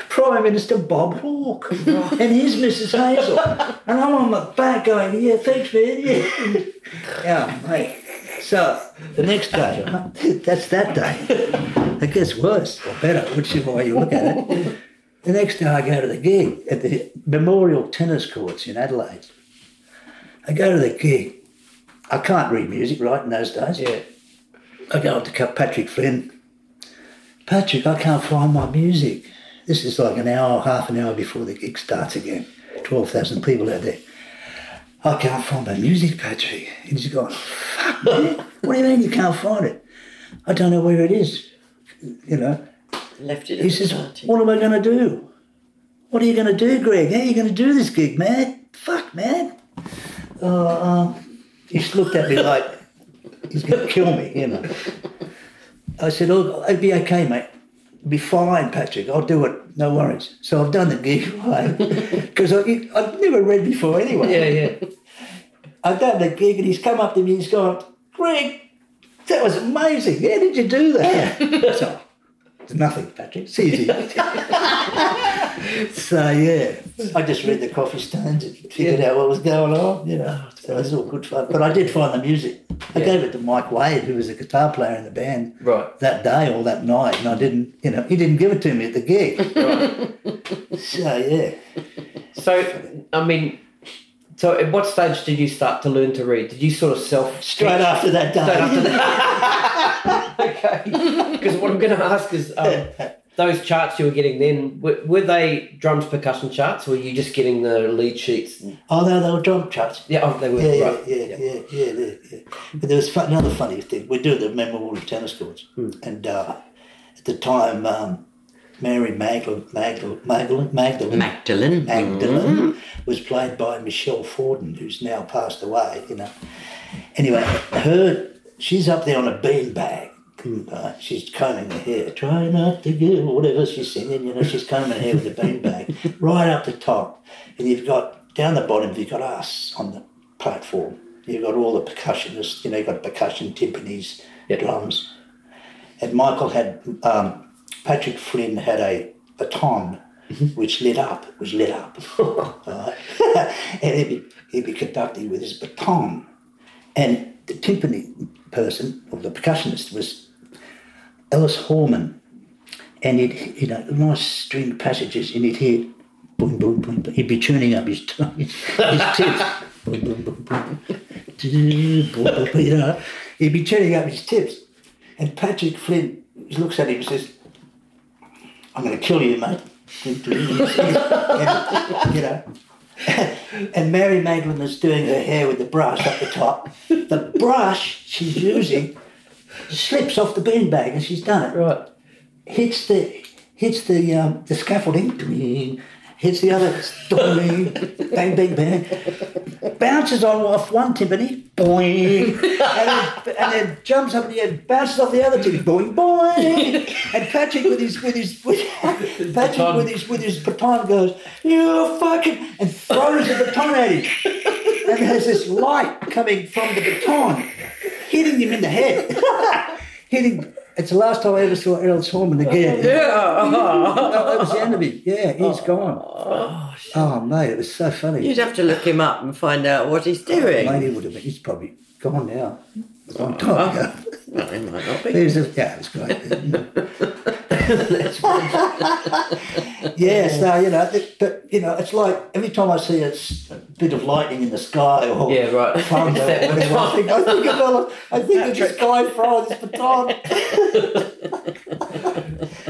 Prime Minister, Bob Hawke. And his Mrs. Hazel. And I'm on my back going, yeah, thanks, man. Yeah, yeah mate. So the next day, [laughs] that's that day. It gets worse or better, whichever way you look at it. The next day I go to the gig at the Memorial Tennis Courts in Adelaide. I go to the gig. I can't read music, right, in those days. yeah. I go up to Patrick Flynn. Patrick, I can't find my music. This is like an hour, half an hour before the gig starts again. 12,000 people out there. I can't find my music, Patrick. And he's gone, fuck, man. what do you mean you can't find it? I don't know where it is. You know, Left it he says, party. What am I going to do? What are you going to do, Greg? How are you going to do this gig, man? Fuck, man. Uh, uh, he just looked at me like he's going to kill me, you know. I said, Oh, it'd be okay, mate. Be fine, Patrick. I'll do it. No worries. So I've done the gig, [laughs] right? [laughs] Because I've never read before anyway. Yeah, yeah. I've done the gig and he's come up to me and he's gone, Greg, that was amazing. How did you do that? [laughs] so, nothing, Patrick. It's easy. [laughs] so, yeah, I just read the coffee stones and figured out what was going on, you know. So it was all good fun. But I did find the music. I gave it to Mike Wade, who was a guitar player in the band Right. that day or that night, and I didn't, you know, he didn't give it to me at the gig. so, yeah. So, I mean, so at what stage did you start to learn to read? Did you sort of self Straight after that day. Straight after that. [laughs] okay. Because what I'm going to ask is um, those charts you were getting then, were, were they drums percussion charts or were you just getting the lead sheets? and- Oh, no, they were drum charts. Yeah, oh, they were. Yeah, yeah, right. yeah, yeah, yeah, yeah, yeah. But there was another funny thing. We do the Memorial Tennis Courts, and uh, at the time, um, Mary Magdalene, Magdalene, Magdalene, Magdalene, Magdalene. Magdalene was played by Michelle Fawdon, who's now passed away. You know. Anyway, her she's up there on a beanbag. Uh, she's combing her hair. Try not to give or whatever she's singing. You know, she's combing her hair with a beanbag [laughs] right up the top, and you've got down the bottom. You've got us on the platform. You've got all the percussionists. You know, you've got percussion, timpanis, Yep. drums, and Michael had um, Patrick Flynn had a baton mm-hmm. which lit up. It was lit up, [laughs] right? [laughs] and he'd be, he'd be conducting with his baton, and the timpani person or the percussionist was Ellis Horman, and he'd you know nice string passages, and he'd hear boom boom boom. boom. He'd be tuning up his his, [laughs] his tips. boom boom boom boom. Boom, boom, boom, You know, he'd be tuning up his tips, and Patrick Flynn looks at him and says, "I'm going to kill you, mate." and, you know. And Mary Magdalene is doing her hair with the brush up the top. The brush she's using slips off the beanbag and she's done it. Right. Hits the hits the um, the scaffolding, ding, hits the other, ding, bang bang bang, bounces on off one timpani, boing, and then, and then jumps up in the air, bounces off the other timpani, boing boing, and Patrick with his with his with, [laughs] Patrick baton. with his with his baton goes, you fucking, and throws the baton at him, and there's this light coming from the baton, hitting him in the head, [laughs] hitting. It's the last time I ever saw Errol Horman again. [laughs] Yeah. Oh, [laughs] that was the end of it. Yeah, he's oh. gone. Oh, oh, mate, it was so funny. You'd have to look him up and find out what he's oh, doing. Mate, he would have been. He's probably gone now. A long time ago. Well, he might not be. was a, yeah, it was great. [laughs] yeah, so you know, but you know, it's like every time I see a bit of lightning in the sky or Yeah, right. thunder, or whatever, I think I think of [laughs] Ella- I think of this guy throwing this baton. [laughs]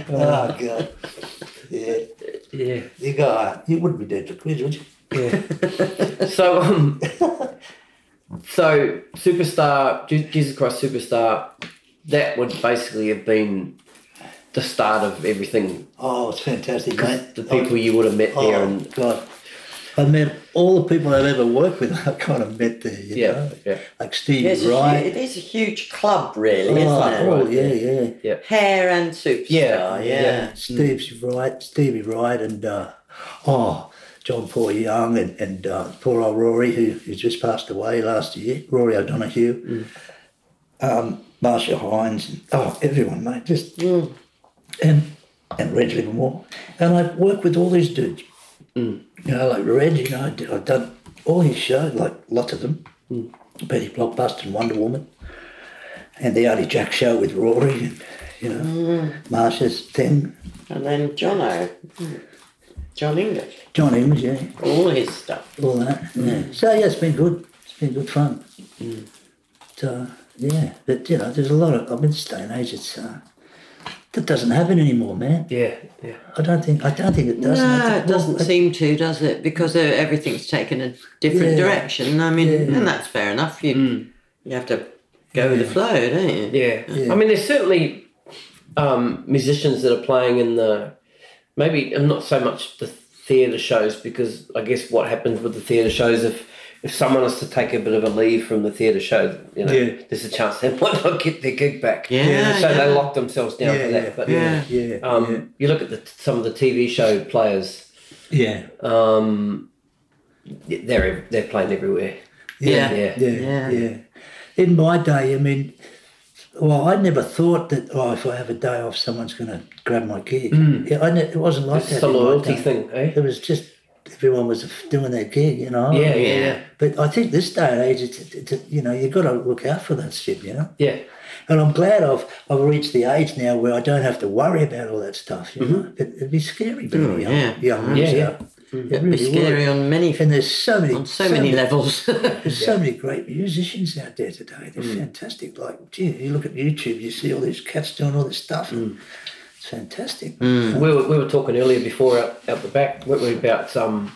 oh god, yeah, Yeah. you go. You wouldn't be dead for quiz, would you? Yeah. so, um, so Superstar, Jesus Christ Superstar, that would basically have been the start of everything. Oh, it's fantastic, mate. The people you would have met there, Oh and God, I met all the people I've ever worked with. [laughs] I've kind of met there. You Yeah, know? yeah. like Steve Yes, it's a hu- Wright. it is a huge club, really, oh, isn't it? oh, yeah, yeah. Hair and superstar, Yeah, yeah. yeah. Steve's right, Stevie Wright, and uh, oh, John Paul Young, and, and uh, poor old Rory, who, who just passed away last year, Rory O'Donoghue, mm. um, Marcia Hines, and, oh, everyone, mate, just mm. and and Reg Livermore, and I worked with all these dudes. Mm. You know, like Reg, you know, I've done all his shows, like lots of them. Betty Blokkbuster and Wonder Woman, and the Aunty Jack show with Rory, and, you know, Marcia's thing. And then Jono, Jon English, Jon English, yeah, all his stuff. all that. Yeah. So yeah, it's been good. It's been good fun. So yeah, but you know, there's a lot of. I mean, this day and age, it's uh, that doesn't happen anymore, man. Yeah, yeah. I don't think. I don't think it does. No, think, it doesn't well, seem to, does it? Because uh, everything's taken a different Yeah. direction. I mean, Yeah. and that's fair enough. You you have to go with the flow, don't you? Yeah. Yeah. I mean, there's certainly um, musicians that are playing in the maybe not so much the theatre shows because I guess what happens with the theatre shows if if someone is to take a bit of a leave from the theatre show, you know, Yeah. there's a chance they [laughs] might not get their gig back. Yeah, So yeah. they lock themselves down Yeah, for yeah, that. But yeah. yeah, um, you look at the, some of the TV show players, yeah, um, they're they're playing everywhere. Yeah. Yeah. yeah, Yeah. yeah. In my day, I mean, well, I never thought that. Oh, if I have a day off, someone's going to grab my gig. Yeah, I ne- it wasn't like It's that. a in loyalty thing, eh? It was just everyone was doing their gig, you know. Yeah, yeah, yeah. But I think this day and age, it's, it's, it's you know, you've got to look out for that shit, you know. Yeah. And I'm glad I've I've reached the age now where I don't have to worry about all that stuff. You know, it, it'd be scary being Oh, young, yeah. young Yeah, so yeah. It It'd be really scary would. on many And there's so many, on so many levels. [laughs] There's so many great musicians out there today. They're Mm. fantastic. Like, gee, you look at YouTube, you see all these cats doing all this stuff. Mm. It's fantastic. We were, we were talking earlier before out, out the back, weren't we, about um,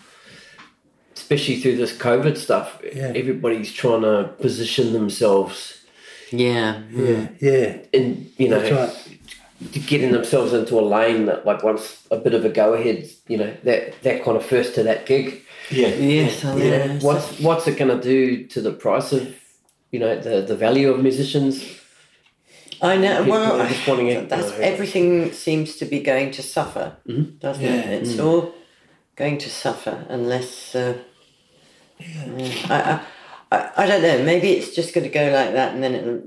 especially through this COVID stuff, Yeah. everybody's trying to position themselves yeah. Yeah, yeah. in, you know, That's right. To getting themselves into a lane that, like, once a bit of a go ahead, you know, that that kind of first to that gig. Yeah. Yes, I Yeah. know. What's what's it going to do to the price of, you know, the the value of musicians? I know. Well, are just wanting it, [sighs] that's you know. everything seems to be going to suffer, doesn't Yeah. it? It's all going to suffer unless. Uh, yeah. I, I, I, I don't know. Maybe it's just going to go like that, and then it'll.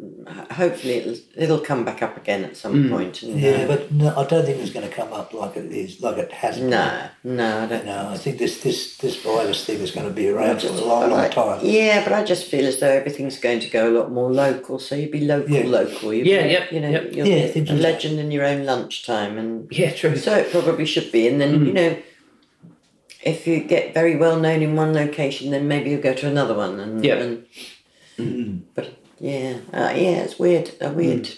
Hopefully, it'll it'll come back up again at some mm. point. And, Yeah, uh, but no, I don't think it's going to come up like it is, like it has been. No, no, I don't. No, I think this this this virus thing is going to be around for a long, long I- time. Yeah, but I just feel as though everything's going to go a lot more local. So you'd be local, Yeah. local. You'd Yeah, be, yep, You know, yep. you'll Yeah, I be think a legend in your own lunchtime, and Yeah, true. so it probably should be. And then mm. you know, if you get very well known in one location, then maybe you'll go to another one. And, Yeah. and Mm-hmm. but yeah, uh, yeah, it's weird. A weird.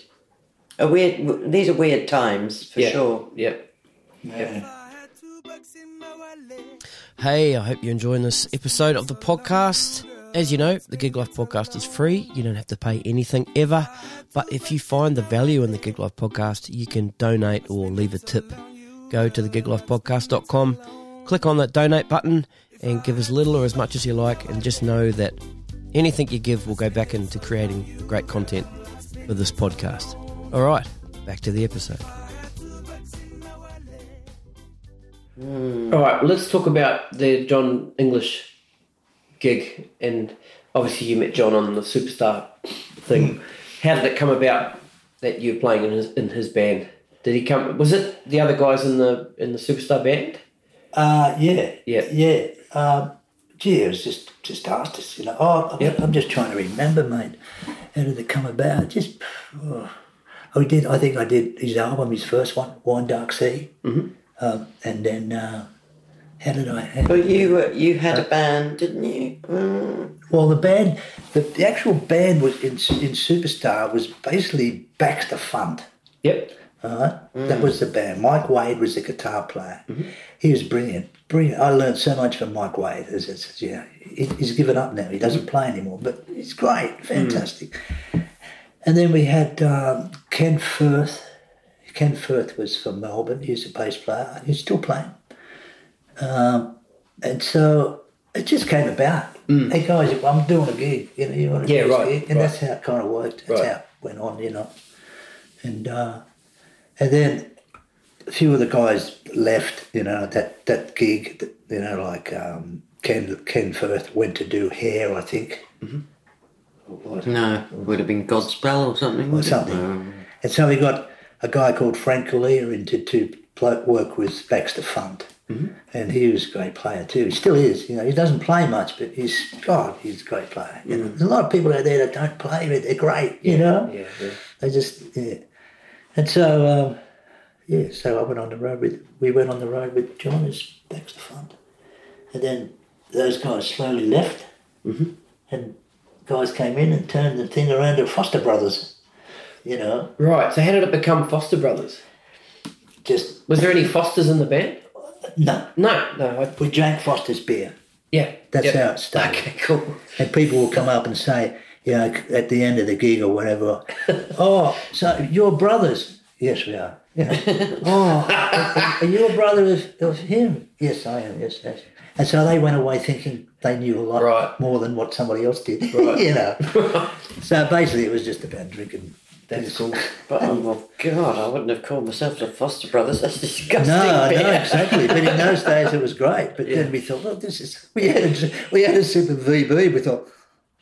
A weird. w- These are weird times for yeah. sure. Yeah. Yeah. Hey, I hope you're enjoying this episode of the podcast. As you know, the Gig Life podcast is free. You don't have to pay anything ever. But if you find the value in the Gig Life podcast, you can donate or leave a tip. Go to thegiglifepodcast.com, click on that donate button, and give as little or as much as you like. And just know that anything you give will go back into creating great content for this podcast. All right, back to the episode. Hmm. All right, let's talk about the Jon English gig, and obviously you met John on the Superstar thing. Hmm. How did it come about that you were playing in his in his band? Did he come? Was it the other guys in the in the Superstar band? Uh, yeah. Yeah. Yeah. Um, gee, it was just, just asked us, you know. Oh, I'm, Yep. I'm just trying to remember, mate. How did it come about? Just, oh, I did, I think I did his album, his first one, Wine Dark Sea. Mm-hmm. Um, and then, uh, how did I, how, But you were you had a band, didn't you? Mm. well, the band, the, the actual band was in, in Superstar was basically Baxter Funt. Yep. Alright, that was the band. Mike Wade was the guitar player. He was brilliant, brilliant. I learned so much from Mike Wade. It's, it's, yeah, he, he's given up now. He doesn't play anymore, but he's great, fantastic. And then we had um, Ken Firth. Ken Firth was from Melbourne. He was a bass player. He's still playing. Um, and so it just came about. Hey guys, I'm doing a gig. You know, you want to Mm. Yeah, do right, gig? And right. that's how it kind of worked. That's Right. how it went on. You know, and uh, and then a few of the guys left. You know, that that gig. You know, like um, Ken Ken Firth went to do hair, I think. No, would have been Godspell or something. or something. Um, And so we got a guy called Frank Kalia in to, to work with Baxter Funt. And he was a great player too. He still is. You know, he doesn't play much, but he's God, he's a great player. You know, there's a lot of people out there that don't play, but they're great. You know, Yeah, yeah. they just yeah. And so um, yeah, so I went on the road with we went on the road with John as Baxter Funt, and then those guys slowly left, and guys came in and turned the thing around to Foster Brothers. You know, Right. So how did it become Foster Brothers? just Was there any Fosters in the band? no. No, no. I, We drank Foster's beer. yeah. That's yep. how it started. Okay, cool. And people will come up and say, you know, at the end of the gig or whatever, [laughs] oh, so you're brothers? Yes, we are. You [laughs] know, oh, are you a brother of, of him? Yes, I am. Yes, yes. And so they went away thinking they knew a lot Right. more than what somebody else did. [laughs] Right. you know. so basically, it was just about drinking. That's cool. But oh my god, I wouldn't have called myself the Foster Brothers. That's disgusting. No, beer. no, exactly. But in those days, it was great. But then we thought, well, this is we had a, we had a sip of VB. We thought,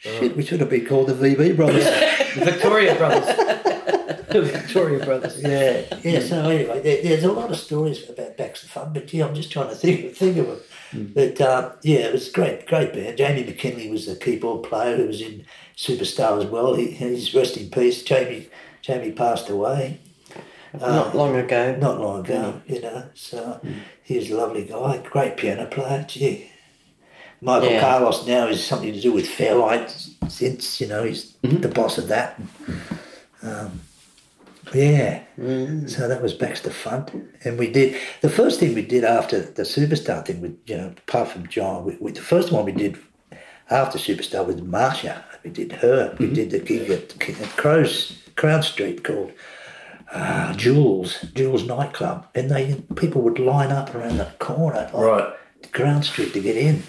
Uh-huh. shit, we should have been called the VB brothers. [laughs] The Victoria Brothers. the Victoria Brothers. yeah, yeah. So anyway, there, there's a lot of stories about Baxter Funt, but yeah, I'm just trying to think think of them. Hmm. But uh, yeah, it was great, great band. Jamie McKinley was the keyboard player who was in Superstar as well. He, he's rest in peace. Jamie, Jamie passed away. Not uh, long ago. not long ago, you know. So hmm. he was a lovely guy, great piano player. Gee, Michael Yeah. Carlos now is something to do with Fairlight since you know he's the boss of that. Um, yeah, so that was Baxter Funt, and we did the first thing we did after the Superstar thing. With you know, apart from John, we, we, the first one we did after Superstar was Marcia. We did her. We did the gig at, at Crow's Crown Street called uh, Jules, Jules nightclub, and they people would line up around the corner, Right. Crown Street, to get in.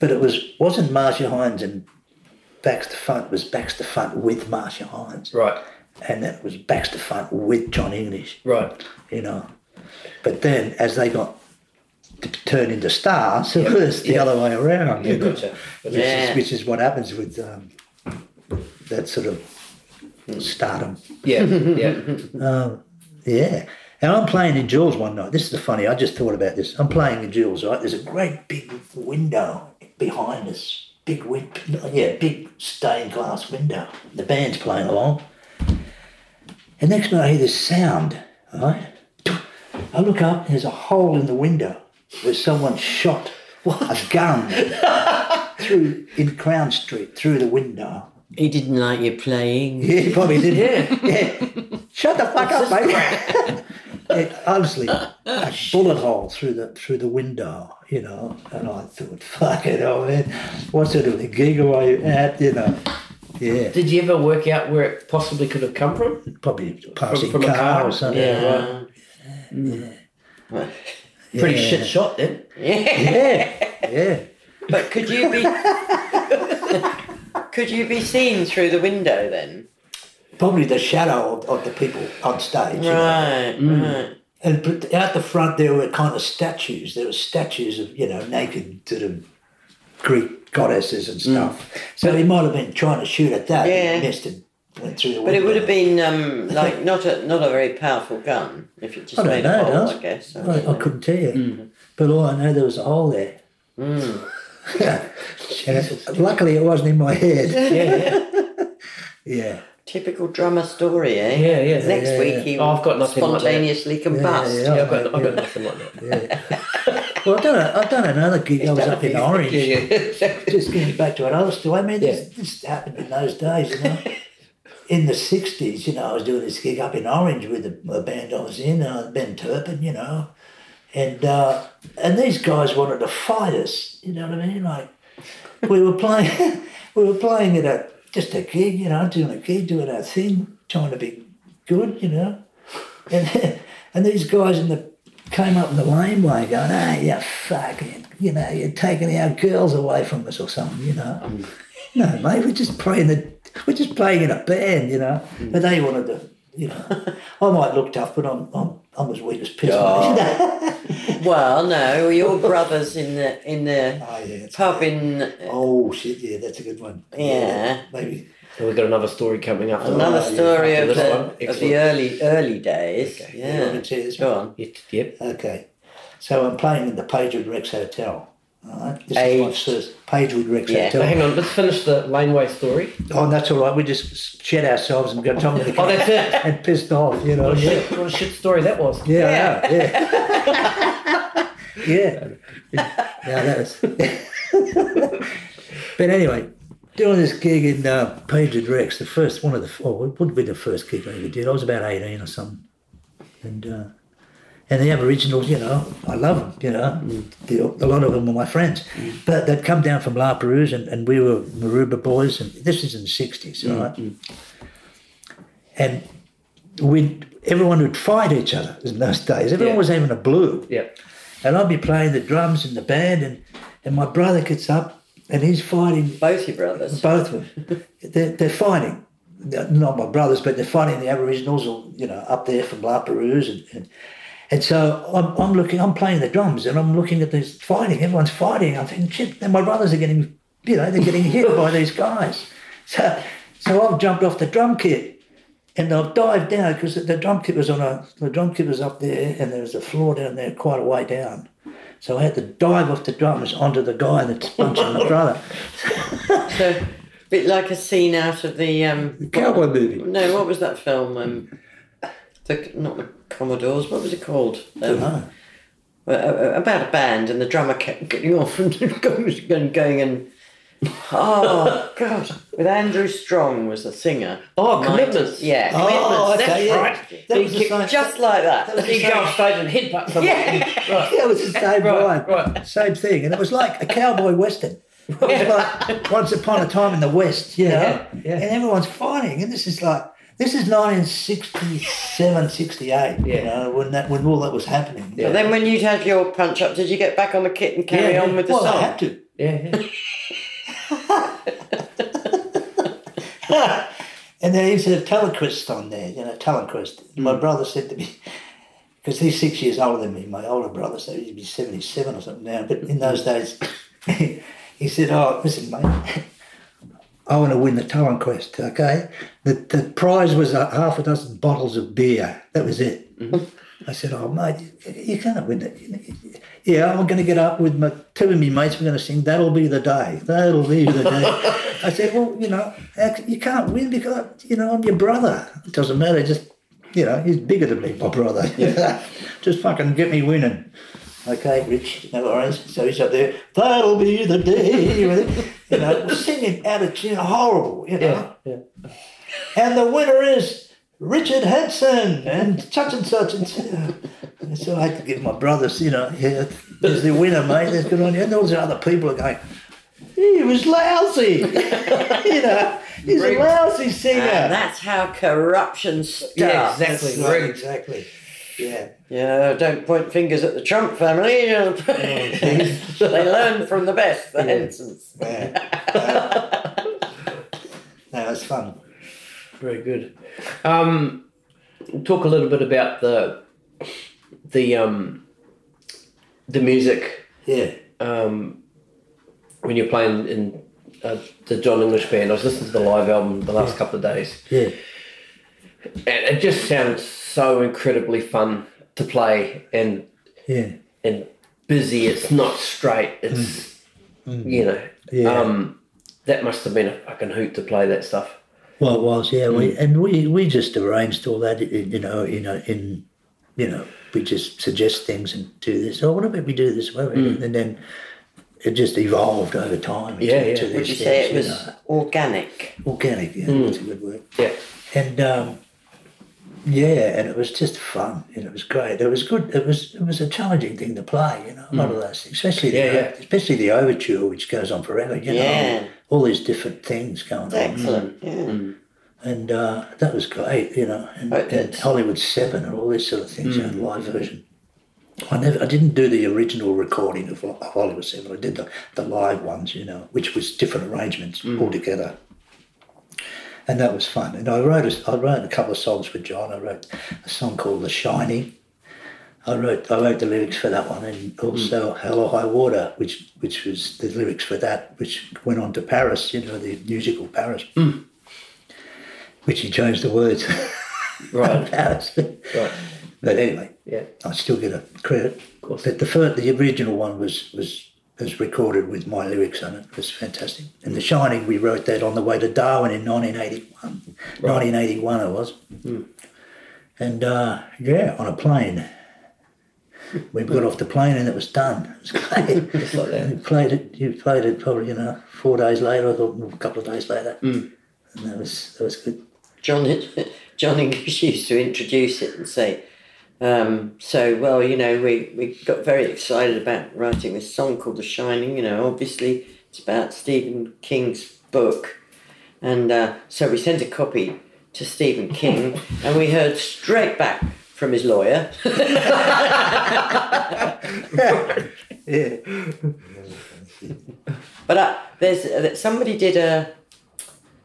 But it was wasn't Marcia Hines and Baxter Funt. It was Baxter Funt with Marcia Hines, Right. and that was Baxter Funt with Jon English. Right. You know, but then as they got to turn into stars, it was the yeah. other way around. Yeah, gotcha. Which, Yeah. is, which is what happens with um, that sort of stardom. Yeah. Yeah. [laughs] Um, yeah. And I'm playing in Jules one night. This is the funny. I just thought about this. I'm playing in Jules, right? There's a great big window behind us. Big win- yeah, big stained glass window. The band's playing along. And next minute I hear this sound, right? I look up, there's a hole in the window where someone shot a gun [laughs] through in Crown Street through the window. He didn't like you playing. [laughs] Yeah, he probably did. Yeah. yeah. Shut the fuck up, mate. [laughs] it, honestly, a bullet hole through the through the window, you know. And I thought, [laughs] fuck it, oh man, what sort of a gig am I at, you know? Yeah, Did you ever work out where it possibly could have come from? probably passing from a car, car? or something. Yeah, right. Pretty Yeah. shit shot then. Yeah, yeah. But could you be [laughs] [laughs] could you be seen through the window then? Probably the shadow of, of the people on stage. you know. Right, Mm. right. And but out the front there were kind of statues. There were statues of you know naked sort of Greek goddesses and stuff. So he might have been trying to shoot at that. Yeah. and missed and went through the But it would have been um, like not a not a very powerful gun if it just I don't made know. a hole. I guess. I I, I couldn't tell you. Mm. But all I know there was a hole there. Mm. [laughs] And it- [laughs] luckily, it wasn't in my head. [laughs] Yeah, Yeah. Typical drummer story, eh? yeah, yeah. Next Yeah, week yeah. he Oh, I've got nothing like that. spontaneously combust. Yeah, yeah. I've got, I've got nothing like that. Yeah. [laughs] well, I done, a, I done another gig. I was up in Orange. Yeah, yeah. [laughs] Just getting back to another story. I mean, this, Yeah. this happened in those days, you know. [laughs] in the 60s, you know, I was doing this gig up in Orange with the, a band I was in, uh, Ben Turpin, you know. And uh, and these guys wanted to fight us, you know what I mean? Like, we were playing, we were playing at a, just a gig, you know, doing a gig, doing our thing, trying to be good, you know. And, [laughs] and these guys in the came up in the laneway going, hey, you fucking, you know, you're taking our girls away from us or something, you know. Mm. [laughs] No, mate, we're just playing the, we're just playing in a band, you know. Mm. But they wanted to, you know. [laughs] I might look tough, but I'm, I'm, I'm as weak as piss. Oh. [laughs] [laughs] Well, no, your brothers in the in the oh, yeah. pub in Oh, shit, yeah, that's a good one. Yeah. Maybe. And we've got another story coming up. another oh, yeah, story after of the, of the early early days. Okay. You Yeah, want to tell this go one? on. Yep. yep. Okay. So I'm playing in the Pagewood Rex Hotel. All right. This Age. is my first Pagewood Rex Yeah. Hotel. Hang on, let's finish the laneway story. Oh, that's all right. We just shed ourselves and got Tommy to Oh, come that's it. [laughs] and pissed off, you know. What a, shit, what a shit story that was. yeah, I know, yeah. yeah. [laughs] Yeah, that was. [laughs] but anyway, doing this gig in uh, Pagewood Rex, the first one of the, oh, it would be the first gig I ever did. I was about 18 or something. And, uh, and the Aboriginals, you know, I love them, you know. Mm. The, a lot of them were my friends. Mm. But they'd come down from La Perouse and, and we were Maroubra boys, and this is in the 60s, mm, right? And we everyone would fight each other in those days. Everyone Yeah. was having a blue. Yep. And I'd be playing the drums in the band, and, and my brother gets up and he's fighting Both your brothers. both of them. [laughs] they're, they're fighting. Not my brothers, but they're fighting the Aboriginals, or, you know, up there from La Perouse. And, and, and so I'm, I'm looking, I'm playing the drums and I'm looking at this fighting. Everyone's fighting. I'm thinking, shit, and my brothers are getting, you know, they're getting hit by these guys. [laughs] So, so I've jumped off the drum kit and I've dived down because the drum kit was on a, the drum kit was up there and there was a floor down there quite a way down. So I had to dive off the drums onto the guy that's punching my brother. [laughs] So, a bit like a scene out of the um, Cowboy movie. No, what was that film? Um, the not the Commodores. What was it called? Um, Ah. uh, uh, about a band, and the drummer kept getting [laughs] off and going and going and. Oh God! With Andrew Strong was the singer. Oh, Commitments. Yeah, Oh, commitments. okay, that's yeah. right. That He was kicked same- just like that. that He go off stage and headbutt someone. Yeah. Right. Yeah, it was the same Right, vibe. right. Same thing. And it was like a cowboy western. It was like once upon a time in the West, you know. Yeah, yeah. And everyone's fighting. And this is like this is 1967, 68, you know, when that when all that was happening. But then when you'd had your punch up, did you get back on the kit and carry Yeah, on with the well, song? I had to. Yeah, yeah. [laughs] And then he's a Telequest on there, you know, Telequest. My Hmm. brother said to me, because he's six years older than me, my older brother, so he'd be 77 or something now. But in those days, [laughs] he said, Oh, listen, mate, I want to win the Talent Quest, okay? The, the prize was a half a dozen bottles of beer. That was it. Mm-hmm. I said, Oh, mate, you, you can't win it. Yeah, I'm going to get up with my two of my mates. We're going to sing That'll Be the Day. That'll be the day. [laughs] I said, Well, you know, you can't win because, you know, I'm your brother. It doesn't matter. Just, you know, he's bigger than me, my brother. [laughs] just fucking get me winning. Okay, Rich, no worries. So he's up there, that'll be the day. you know, singing out of tune, horrible, you know. yeah, yeah. And the winner is Richard Henson and such and such. And such. And so I had to give my brothers, you know, yeah, there's the winner, mate, that's good on you. And all the other people are going, he was lousy. [laughs] you know, he's a lousy singer. And that's how corruption starts. Yeah, exactly. Right, exactly. Yeah. Yeah, don't point fingers at the Trump family. [laughs] they learn from the best, the Hensons. yeah. [laughs] no, it's fun. Very good. Um, talk a little bit about the the um, the music Yeah. um, when you're playing in uh, the Jon English band. I was listening to the live album the last couple of days, Yeah. and it just sounds so incredibly fun to play and Yeah. and busy. It's not straight. It's mm. Mm. you know. Yeah. Um, that must have been a fucking hoot to play that stuff. Well, it was, yeah. We mm. and we we just arranged all that, you know, you know, in you know, we just suggest things and do this. Oh, what about we do this? What about And then it just evolved over time. into- Yeah, yeah. into Would Would these you say it things, was know. organic? organic? Yeah, that's a good word. Yeah. And um, yeah, and it was just fun, and it was great. It was good. It was it was a challenging thing to play, you know. A lot of mm. those things, especially the, yeah. especially the overture, which goes on forever. You Yeah. know, all these different things going on. Excellent. Mm. Yeah. Mm. and uh, that was great, you know. And, oh, and Hollywood Seven and all these sort of things, you know, live version. I never, I didn't do the original recording of, of Hollywood Seven. I did the, the live ones, you know, which was different arrangements altogether. And that was fun. And I wrote a, I wrote a couple of songs for John. I wrote a song called The Shining. I wrote I wrote the lyrics for that one, and also hmm. Hell or High Water, which which was the lyrics for that, which went on to Paris, you know, the musical Paris, hmm. which he changed the words. Right. [laughs] Paris. Right. But anyway, Yeah. I still get a credit. Of course. But the first, the original one was was was recorded with my lyrics on it. It was fantastic. And The Shining, we wrote that on the way to Darwin in 1981. 1981 it was. And uh, yeah, on a plane. We got off the plane and it was done. It was great. Just like that. You played it. You played it probably you know four days later, or a couple of days later, and that was that was good. John, [laughs] Jon English used to introduce it and say, um, so, well, you know, we, we got very excited about writing this song called The Shining. You know, obviously it's about Stephen King's book. And uh, so we sent a copy to Stephen King [laughs] and we heard straight back from his lawyer. Yeah. [laughs] But uh, there's uh, somebody did a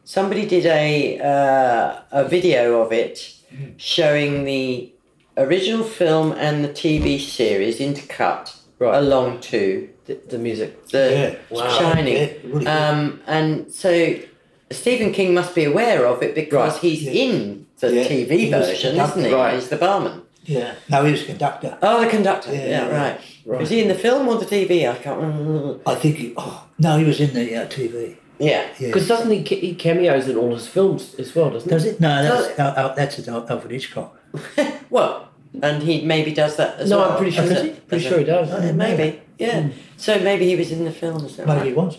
somebody did a uh, a video of it showing the original film and the TV series intercut Right. along to The, the music. the Yeah. Wow. Shining. Yeah, really good. um, and so Stephen King must be aware of it because Right. he's Yeah. in the Yeah. TV He version, isn't he? Right. He's the barman. Yeah. No, he was a conductor. Oh, the conductor. Yeah, Yeah, yeah. right. Right. Was he in the film or the TV? I can't remember. I think. He, oh no, he was in the uh, TV. Yeah. Yeah. Because doesn't he, he cameos in all his films as well, doesn't Does he? it? No, that's no, that's Alfred Hitchcock. [laughs] Well, and he maybe does that as No, well. I'm pretty sure, as he, a- pretty sure he does. Oh, yeah. Maybe, yeah. So maybe he was in the film as well. Maybe he was.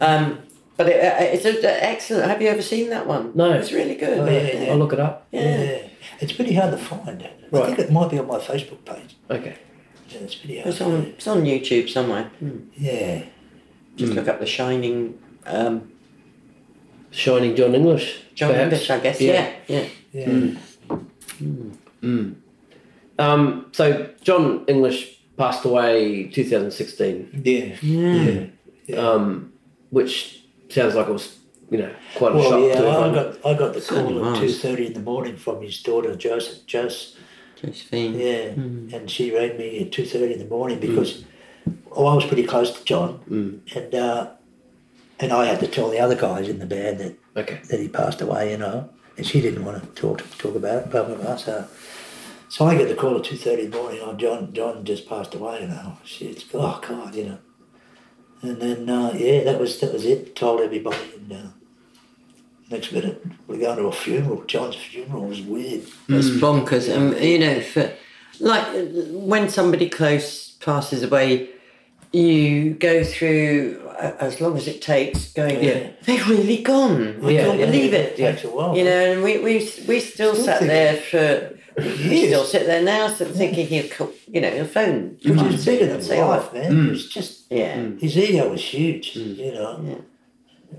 Um, but it, uh, it's a, a- excellent. Have you ever seen that one? No. It's really good. Oh, yeah, yeah. I'll look it up. Yeah. Yeah. It's pretty hard to find. I Right. think it might be on my Facebook page. Okay. Yeah, it's pretty hard. It's on, it's on YouTube somewhere. Hmm. Yeah. Just look up The Shining. Um, Shining Jon English. John perhaps. English, I guess. Yeah. Yeah, yeah. Yeah. Um, so Jon English passed away 2016, Yeah. Yeah. Yeah. um, which sounds like it was, you know, quite a Well, shock yeah, to I everyone. got I got the Certainly call at was. two thirty in the morning from his daughter Joseph. Jos, Josephine. yeah, and she rang me at two thirty in the morning because oh, I was pretty close to John, and uh, and I had to tell the other guys in the band that Okay. that he passed away, you know, and she didn't want to talk talk about it, blah blah blah. So, so I get the call at two thirty in the morning. Oh, John, John just passed away, you know. She's oh God, you know. And then uh, yeah, that was that was it. Told everybody, and uh, next minute we're going to a funeral. John's funeral was weird. It's bonkers. And, you know, for, like when somebody close passes away, you go through as long as it takes going, Yeah. they're really gone. I Yeah, can't yeah, believe yeah, it. it takes a while. You know, and we, we, we still, Still sat there for. We still sit there now, still thinking he'll, call, you know, he'll phone. Which is bigger than say, life, man. Mm. It was just Yeah. Mm. his ego was huge, mm. you know.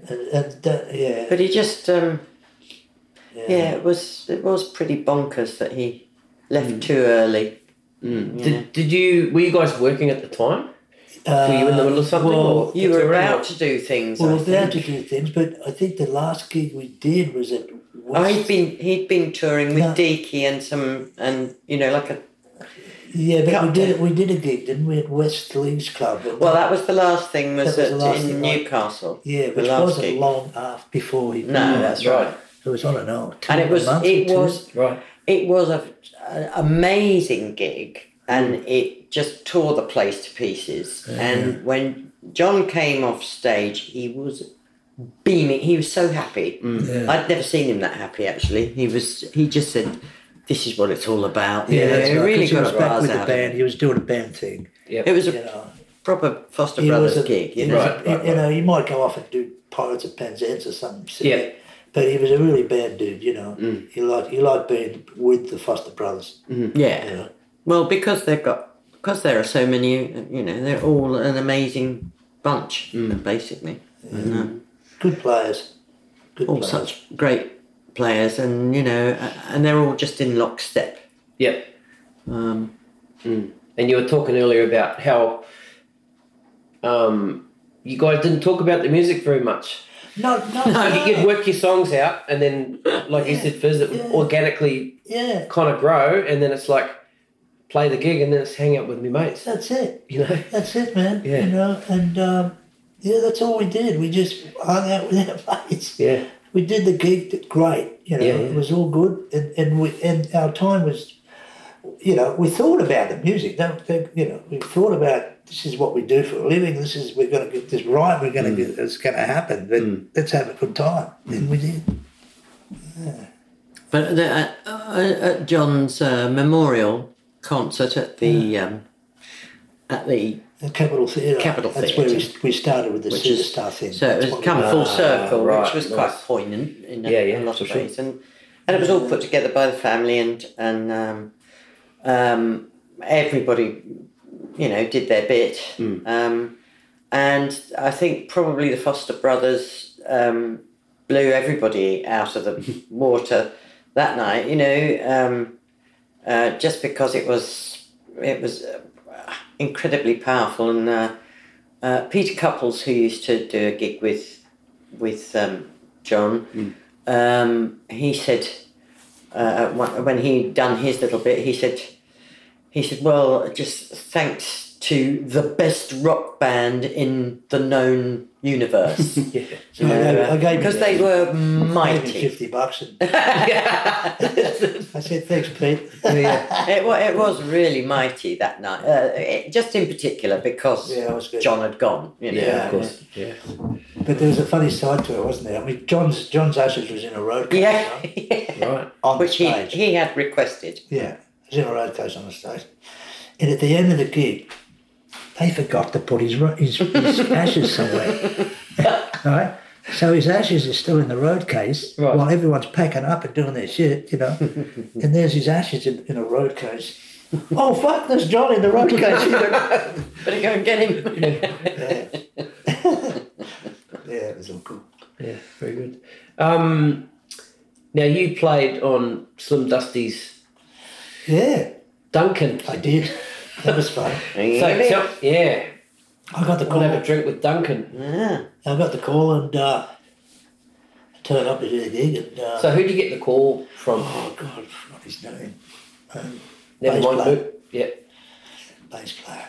And, and that, yeah, But he just, um, yeah. yeah, it was it was pretty bonkers that he left too early. Mm. Yeah. Did, did you, were you guys working at the time? Were you in the uh, middle of something? well, You were about to do things. We I were about to do things, but I think the last gig we did was at Oh, West. he'd been he'd been touring with No. Deaky and some and you know like a yeah, but we did we did a gig, didn't we, at West Leagues Club? Well that was the last thing was, was at, in thing, Newcastle. yeah, which last wasn't gig. long after before he. No, that's right. right. It was on and on. And it was it was Right. it was a, an amazing gig and Mm. it just tore the place to pieces. And when John came off stage, he was beaming. He was so happy. Mm. Yeah. I'd never seen him that happy. Actually, he was. He just said, "This is what it's all about." Yeah, You know, that's he right, really 'cause he was a back with the out of band. He was doing a band thing, Yeah. It was a you know. proper Foster He Brothers a, gig. You know, was a- Right, right, you know, you might go off and do Pirates of Penzance or something. silly, Yeah. But he was a really bad dude, you know. Mm. He liked he liked being with the Foster Brothers. yeah. You know. Well, because they've got because there are so many. You know, they're all an amazing bunch, Mm. basically. And, uh, Good players. Good all players. such great players, and you know, and they're all just in lockstep. Yep. Um, And And you were talking earlier about how um, you guys didn't talk about the music very much. No, no, [laughs] no. You'd work your songs out, and then, like you said, Fizz, it would yeah. organically Yeah, kind of grow, and then it's like play the gig, and then it's hang out with me mates. that's it. You know? That's it, man. Yeah. You know, and um, yeah, that's all we did. We just hung out with our [laughs] mates. Yeah. We did the gig did great. You know, Yeah, yeah. it was all good, and and we and our time was, you know, we thought about the music. Don't think, you know, we thought about this is what we do for a living. This is we're going to get this right. We're going to get it's going to happen. But let's have a good time, and we did. But the, uh, uh, at John's uh, memorial concert at the um, at the The Capitol Theatre. Capitol That's where we, we started with the Which is- superstar thing. so it was what come we- full circle, right, which was nice. quite poignant in a, Yeah, yeah, a lot for of sure. ways, and and it was all put together by the family, and and um, um, everybody, you know, did their bit, Hmm. um, and I think probably the Foster brothers um, blew everybody out of the [laughs] water that night. You know, um, uh, just because it was it was uh, incredibly powerful, and uh, uh, Peter Cupples, who used to do a gig with with um, John, um, he said uh, when when he done his little bit, he said he said, "Well, just thanks to the best rock band in the known universe." [laughs] Yeah. So I I gave because that. they were mighty. fifty bucks, and [laughs] yeah, I said thanks, Pete. it, it was really mighty that night. Uh, it, just in particular because Yeah, was. John had gone. You know. Yeah, of course. Yeah. But there was a funny side to it, wasn't there? I mean, John's John's ashes was in a road case, Yeah, right? [laughs] Right. on which the he, stage. he had requested. Yeah, it was in a road case on the stage. And at the end of the gig, they forgot to put his his, his [laughs] ashes somewhere. [laughs] right? So his ashes are still in the road case Right. while everyone's packing up and doing their shit, you know. [laughs] and there's his ashes in, in a road case. Oh fuck! There's John in the road case. Better go and get him. yeah. yeah, it was all cool. Yeah, very good. Um, now you played on Slim Dusty's Yeah, Duncan. I did. That was fun. So, tell- yeah, I got the we'll have a drink with Duncan. Yeah. I got the call and uh, turned up to do the gig and uh, So who did you get the call from? oh god, I forgot his name. Um, Never bass mind player. who. Yeah, Bass player.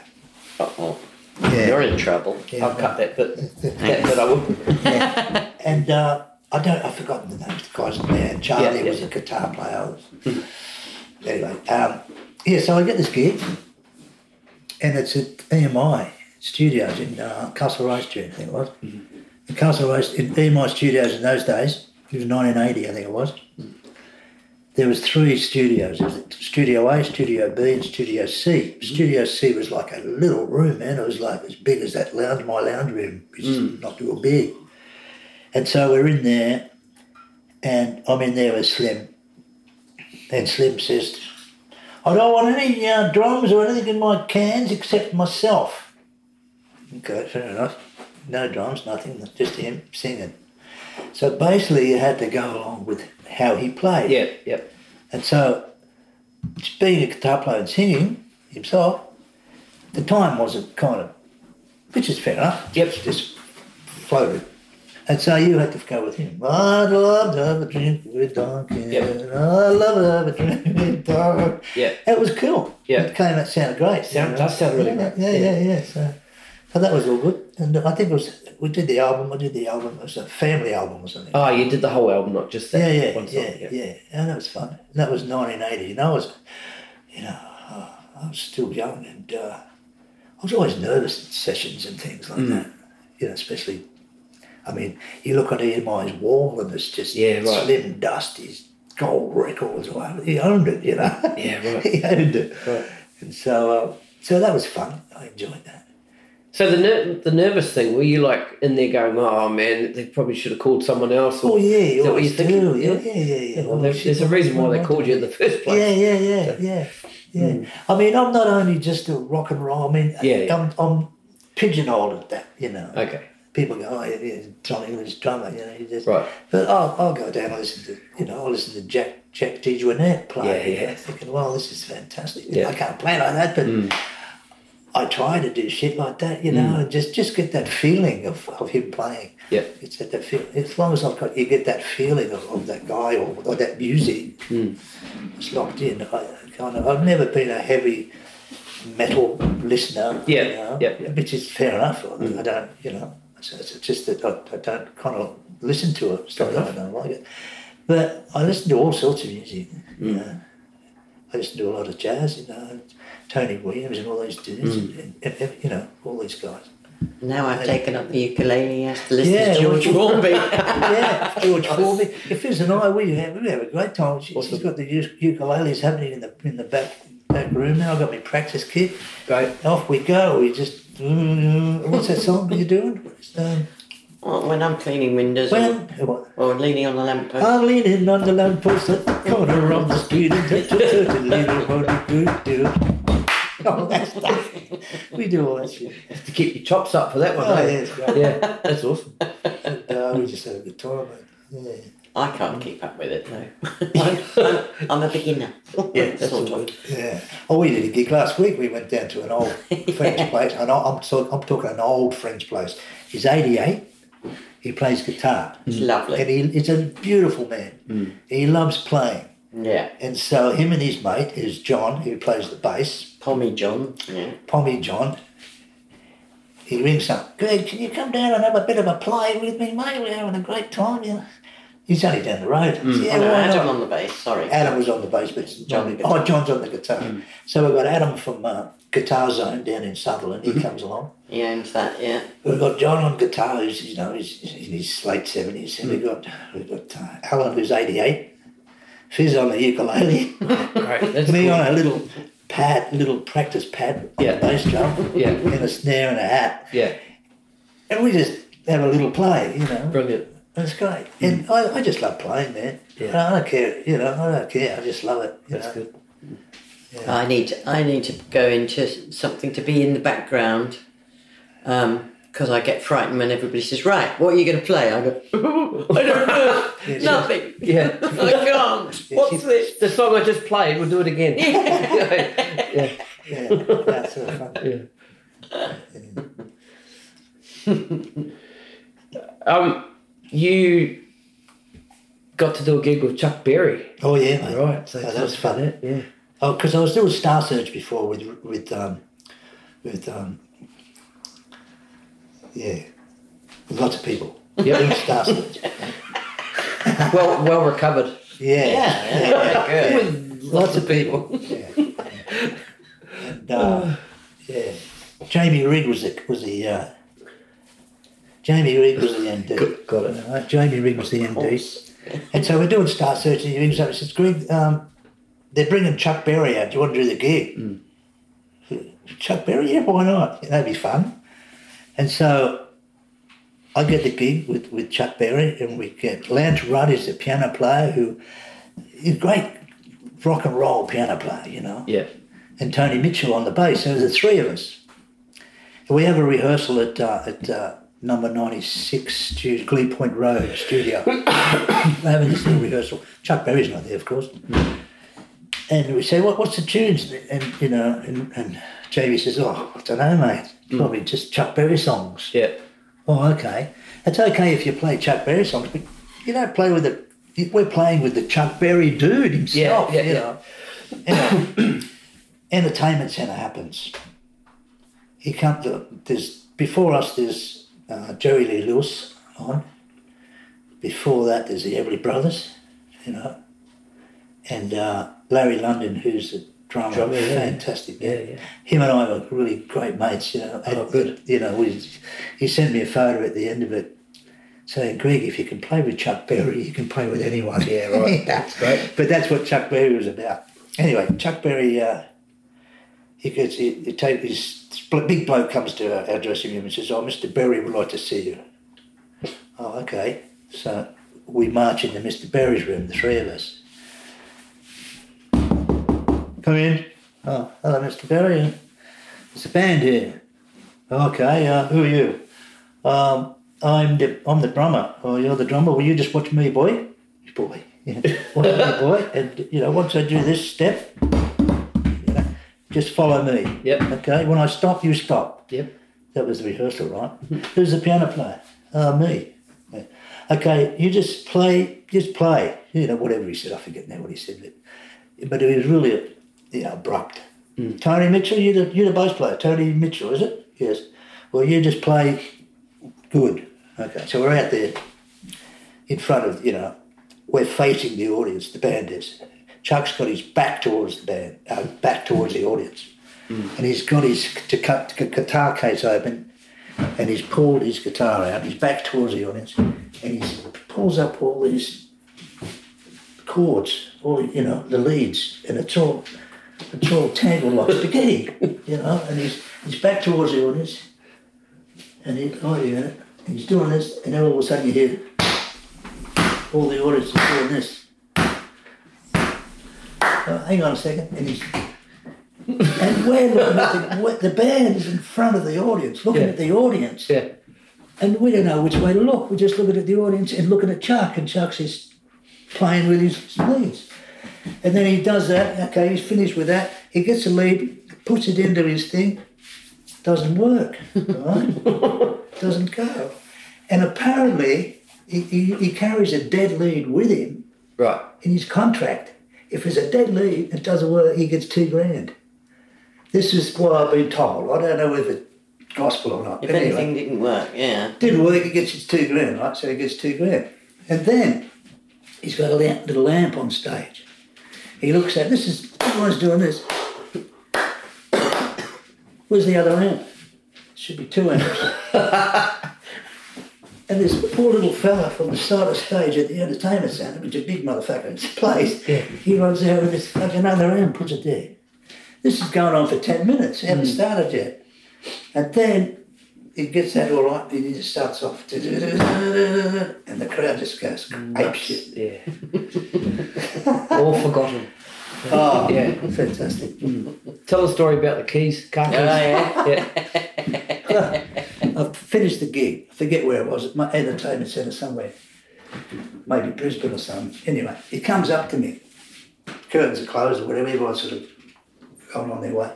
Uh-oh. Yeah. You're in trouble. Yeah, I'll cut that bit. [laughs] that bit I will. And uh, I don't. I've forgotten the names of the guys in there. Charlie Yeah, yeah. was a guitar player. anyway, um, yeah. So I get this gig, and it's at EMI Studios in uh, Castlereagh Street. I think it was. Mm-hmm. In Castlereagh in EMI Studios in those days. It was 1980, I think it was. Mm. There was three studios. Was Studio A, Studio B, and Studio C. Mm-hmm. Studio C was like a little room, man. It was like as big as that lounge, my lounge room, which is mm. not real big. And so we're in there, and I'm in there with Slim. And Slim says, I don't want any uh, drums or anything in my cans except myself. Okay, fair enough. No drums, nothing, just him singing. So basically, you had to go along with how he played. Yeah, yeah. And so, being a guitar player and singing himself, the time wasn't kind of, which is fair enough. Yep. Just floated. And how you had to go with him. I'd love to have a drink with Duncan. Yep. I'd love to have a drink with Duncan. Yeah. It was cool. Yeah. It came, it sounded great. Sound- does sound really yeah, great. Yeah, yeah, yeah. So, so that was all good. And I think it was, we did the album, I did the album, it was a family album or something. Oh, you did the whole album, not just that Yeah, yeah, one song. yeah, yeah, And that was fun. And that was 1980. And I was, you know, I was still young and uh, I was always nervous in sessions and things like Mm. that. You know, especially, I mean, you look on EMI's wall and it's just Yeah, right. Slim Dusty's gold records. or whatever. He owned it, you know. Yeah, right. [laughs] he owned it. Right. And so, uh, so that was fun. I enjoyed that. So the ner- the nervous thing, were you like in there going, "Oh man, they probably should have called someone else"? Oh, yeah, you that what thinking? do. Yeah, yeah, yeah. yeah. Well, Oh, there- there's a reason why they called you in the first place. Yeah, yeah, yeah, yeah, yeah. I mean, I'm not only just a rock and roll. I mean, Yeah, yeah. I'm, I'm pigeonholed at that. You know, Okay. People go, "Oh, yeah, yeah, Jon English drummer." You know, he just. Right. But I'll, I'll go down and listen to, you know, I'll listen to Jack Jack DeJohnette play. Yeah, yeah. thinking, well, this is fantastic. Yeah. I can't play like that, but mm. I try to do shit like that, you know, and just just get that feeling of, of him playing. Yeah. It's that, that feel, as long as I've got you get that feeling of, of that guy or, or that music. Mm. It's locked in. I kind of I've never been a heavy metal listener. Yeah, you know, yeah, yeah. which is fair enough. I don't, you know, it's, it's just that I, I don't kind of listen to it. So I don't, I don't like it. But I listen to all sorts of music. You mm. know, I listen to a lot of jazz. You know, Tony Williams and all these dudes, mm. and, and, and, you know, all these guys. Now I've taken up the ukulele. He has to listen Yeah, to George well, Formby. [laughs] yeah, George Formby. If Fizz and I, we have, we have a great time. She, she's got the u- ukuleles happening in the in the back back room now. I've got my practice kit. Great. Off we go. We just what's that song you're doing? Um, Well, when I'm cleaning windows when or, or leaning on the lamppost. I'm leaning on the lamppost at the corner of the street and touch a touch a little what do do. Oh, that's stuff. We do all that shit. To keep your chops up for that one. Oh, eh? yeah, it's great. yeah, that's awesome. And, uh, we just had a good time. man. Yeah. I can't keep up with it, no. [laughs] I'm, I'm, a beginner. Yeah, that's sort of. Yeah. Oh, we did a gig last week. We went down to an old [laughs] French place. And I'm, I'm talking an old French place. He's 88. He plays guitar. It's And lovely. he, he's a beautiful man. Mm. He loves playing. Yeah. And so him and his mate is John, who plays the bass, Pommy John. Yeah. Pommy John. He rings up, Greg, can you come down and have a bit of a play with me, mate? We're having a great time. You know. He's only down the road. I said, yeah, Oh, no, Adam not?" on the bass, sorry. Adam was on the bass, but John John, oh. John's on the guitar. So we've got Adam from uh, Guitar Zone down in Sutherland. He comes along. He owns that, yeah. We've got John on guitar, who's you know he's in his late seventies, and we've got we've got uh, Alan, who's eighty eight. Fizz on the ukulele. [laughs] Great. That's Me cool. on a little pad, little practice pad, Yeah. bass drum, Yeah. and a snare and a hat, Yeah, and we just have a little play, you know. brilliant. That's great, and I, I just love playing, man. Yeah. I don't care, you know. I don't care. I just love it. You That's know? good. I need I need to go into something to be in the background because I get frightened when everybody says, right, what are you going to play? I go, [laughs] I don't know, Yes, [laughs] nothing. Yeah. [laughs] I can't. What's this? The song I just played, we'll do it again. yeah. Yeah, that's sort of fun. Um, you got to do a gig with Chuck Berry. Oh yeah, mate. Right. So Oh, that was fun. that. Yeah. Oh, because I was doing Star Search before with with um, with um, yeah, with lots of people. Yeah, Star Search. [laughs] Well, well recovered. Yeah, Yeah, yeah, good. With lots of people. yeah. And, uh, yeah. Jamie Rigg was the was the uh, Jamie Rigg was the MD. Got- it. Uh, Jamie Rigg was the MD. And so we're doing Star Search, and he rings up and says, "Greg, um, they're bringing Chuck Berry out. Do you want to do the gig?" Chuck Berry, yeah, why not? That'd be fun. And so I get the gig with, with Chuck Berry, and we get Lance Rudd is the piano player who is a great rock and roll piano player, you know, Yeah. and Tony Mitchell on the bass. So there's the three of us. And we have a rehearsal at uh, at uh, number 96 studio, Glebe Point Road studio. We're having this little rehearsal. Chuck Berry's not there, of course. Mm. And we say, what, what's the tunes? And, you know, and, and says, oh, I don't know, mate. Mm. Probably just Chuck Berry songs. Yeah. Oh, okay. It's okay if you play Chuck Berry songs, but you don't play with the. We're playing with the Chuck Berry dude himself. Yeah, yeah, you yeah. know. Anyway, [coughs] entertainment centre happens. He comes. There's before us. There's uh, Jerry Lee Lewis on. Before that, there's the Everly Brothers, you know, and uh, Larrie Londin, who's the drummer, Drummer, yeah. fantastic. Yeah, yeah. Him and I were really great mates, you know. Oh, good. You know, we, he sent me a photo at the end of it saying, Greg, if you can play with Chuck Berry, you can play with anyone. [laughs] Yeah, right. [laughs] That's great. But that's what Chuck Berry was about. Anyway, Chuck Berry, uh, he gets, he, he take his big bloke comes to our, our dressing room and says, "Oh, Mr. Berry would like to see you." Oh, okay. So we march into Mr. Berry's room, the three of us. Come in. Oh, hello, Mr. Berry. It's a band here. Okay. Uh, who are you? Um, I'm the I'm the drummer. Oh, you're the drummer. Will you just watch me, boy. Boy. Yeah. [laughs] Watch me, boy. And you know, once I do this step, Just follow me. Yep. Okay. When I stop, you stop. Yep. That was the rehearsal, right? Who's the piano player? Uh, me. Yeah. Okay, you just play, just play. You know, whatever he said, I forget now what he said, but, but it was really, you know, abrupt. Tony Mitchell, you're the, you're the bass player. Tony Mitchell, is it? Yes. Well, you just play good. Okay, so we're out there in front of, you know, we're facing the audience, the band is. Chuck's got his back towards the band, uh, back towards the audience. And he's got his to cut, guitar case open and he's pulled his guitar out, he's back towards the audience, and he pulls up all these chords, all you know, the leads, and it's all it's all tangled like spaghetti, [laughs] you know, and he's he's back towards the audience, and he oh and he's doing this, and then all of a sudden you hear all the audience is doing this. Oh, hang on a second, and he's and we're looking at the, the band is in front of the audience, looking Yeah. at the audience. Yeah. And we don't know which way to look. We're just looking at the audience and looking at Chuck, and Chuck's just playing with his leads. And then he does that. Okay, he's finished with that. He gets a lead, puts it into his thing. Doesn't work. Right? [laughs] Doesn't go. And apparently, he, he, he carries a dead lead with him Right. in his contract. If there's a dead lead, it doesn't work. He gets two grand. This is what I've been told. I don't know if it's gospel or not. If anyway. anything didn't work, yeah. Didn't work, he gets his two grand, right? So he gets two grand. And then he's got a little lamp on stage. He looks at this is everyone's doing this. [coughs] Where's the other amp? Should be two amps. [laughs] and this poor little fella from the side of stage at the entertainment centre, which is a big motherfucker, it's a place, he runs out with this fucking other amp, puts it there. This is going on for 10 minutes, haven't mm. started yet. And then he gets that all right, and he just starts off, and the crowd just goes ape shit. Yeah. All forgotten. [laughs] Oh, Yeah. fantastic. Tell a story about the keys, car keys. Oh, yeah. yeah. [laughs] I finished the gig. I forget where it was, at my entertainment centre somewhere. Maybe Brisbane or something. Anyway, he comes up to me. Curtains are closed or whatever, everyone's sort of going on their way.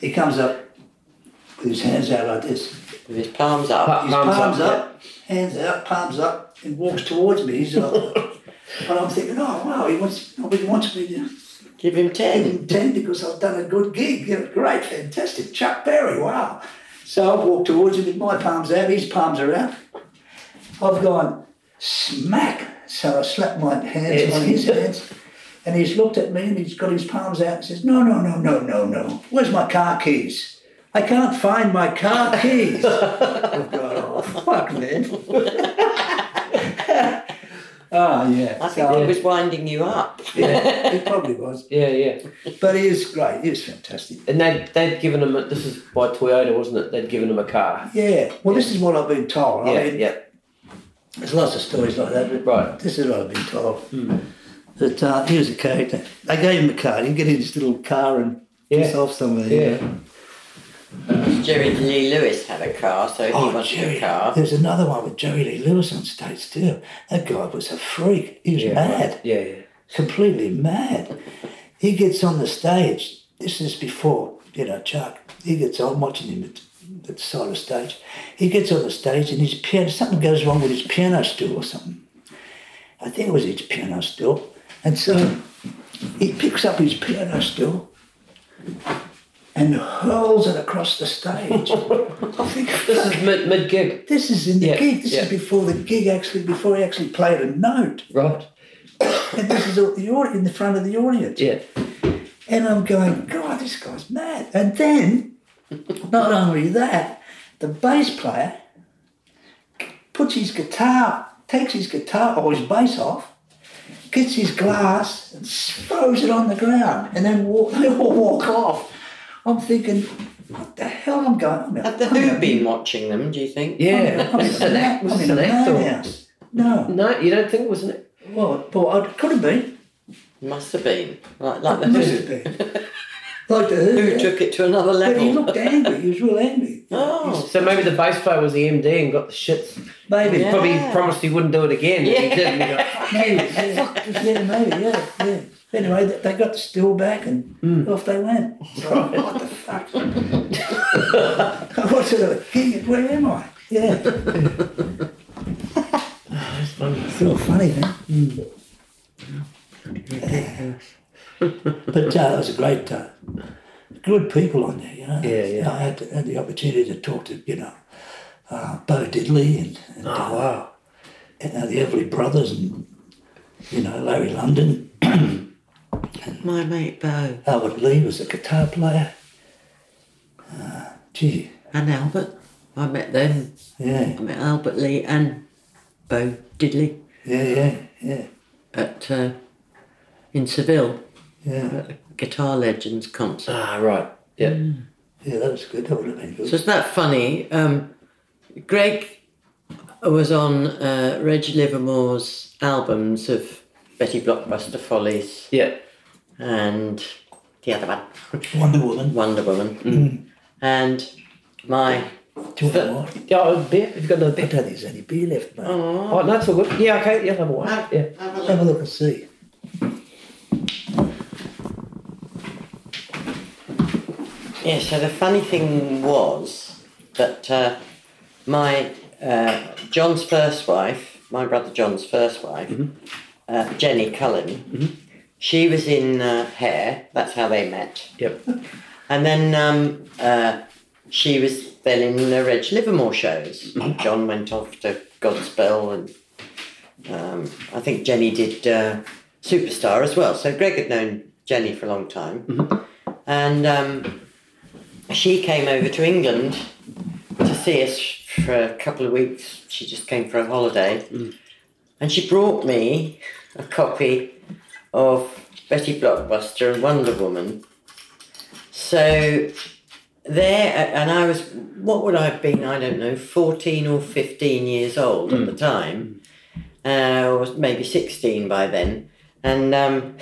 He comes up with his hands out like this. With his palms up. Pa- His Palms palms, up, up, hands out, palms up, and walks towards me. He's like, [laughs] and I'm thinking, oh wow, he wants, he wants me to Give him give 10. him ten because I've done a good gig. Great, fantastic. Chuck Berry, wow. So I've walked towards him with my palms out, his palms are out. I've gone smack. So I slapped my hands Yes. on his hands. And he's looked at me and he's got his palms out and says, No, no, no, no, no, no. Where's my car keys? I can't find my car keys. [laughs] I've gone, oh, fuck, man. [laughs] oh, yeah. I think So- he was winding you up. yeah, he probably [laughs] was. Yeah, yeah. But he is great. He was fantastic. And they they'd given him a, this is by Toyota, wasn't it? They'd given him a car. Yeah. Well, this is what I've been told. Yeah, I mean, yeah. there's lots of stories like that, but Right. this is what I've been told. That uh, he was a character. They gave him a car. He can get in his little car and piss Yeah. off somewhere. Yeah. Jerry Lee Lewis had a car, so he Oh, wanted Jerry. a car. There's another one with Jerry Lee Lewis on stage too. That guy was a freak. He was Yeah, mad. right. Yeah, yeah. completely mad. He gets on the stage. This is before, you know, Chuck. He gets on watching him at, at the side of the stage. He gets on the stage and his piano, something goes wrong with his piano stool or something. I think it was his piano stool. And so he picks up his piano stool and hurls it across the stage. [laughs] This is mid mid gig, this is in the Yeah, gig. This yeah. is before the gig actually, before he actually played a note. right? [coughs] And this is all the in the front of the audience. Yeah. And I'm going, God, this guy's mad. And then, not only that, the bass player puts his guitar, takes his guitar or his bass off, gets his glass and throws it on the ground, and then walk, [laughs] they all walk off. I'm thinking, what the hell? I'm going. I'm Had the Who in- been watching them, do you think? Yeah. I'm in Was a it an mad- act? Was I'm it in an a act or? madhouse. No, No, you don't think, wasn't it? well, well, it could have been. Must have been. Like, like the Must have Who. [laughs] been. Like the Who yeah. took it to another But he looked angry. He was real angry. [laughs] Oh, So maybe the bass player was the MD and got the shits. Maybe. He Yeah. probably promised he wouldn't do it again. and he Yeah. did. And he got, [laughs] Maybe, yeah, yeah, maybe, yeah, yeah. Anyway, they- they got the still back and hmm. off they went. So, what the fuck? [laughs] what sort of? Where am I? Yeah. That's funny. It's all funny, man. Hmm. But uh, it was a great, uh, good people on there, you know. Yeah, yeah. I had, had the opportunity to talk to, you know, uh, Bo Diddley and, and, Oh, uh, wow. and uh, the Everly Brothers and, you know, Larrie Londin. [clears throat] my mate Bo Albert Lee was a guitar player. Uh, gee, and Albert. I met them. yeah, I met Albert Lee and Bo Diddley yeah, yeah, yeah, at uh, in Seville yeah. Guitar Legends concert. Ah, right. Yeah. Yeah, that was good. That would have been good. So isn't that funny? Um, Greg was on uh, Reg Livermore's albums of Betty Blokkbuster Follies Yeah. and the other one, Wonder Woman. Wonder Woman. And my Do you want more? Yeah, a beer. Have you got another I beer? don't think there's any beer left, mate. Oh, no, it's all good. Yeah, okay. Yeah, have a one. Yeah. Have a look and see. Yeah, so the funny thing was that uh, my uh, John's first wife, my brother John's first wife, uh, Jenny Cullen, she was in uh, Hair. That's how they met. Yep. And then um, uh, she was then in the Reg Livermore shows. John went off to Godspell, and um, I think Jenny did uh, Superstar as well. So Greg had known Jenny for a long time, and um, she came over to England to see us for a couple of weeks. She just came for a holiday, and she brought me a copy of Betty Blokkbuster and Wonder Woman. So there, and I was, what would I have been? I don't know, 14 or 15 years old at the time, uh, or maybe 16 by then. And, um,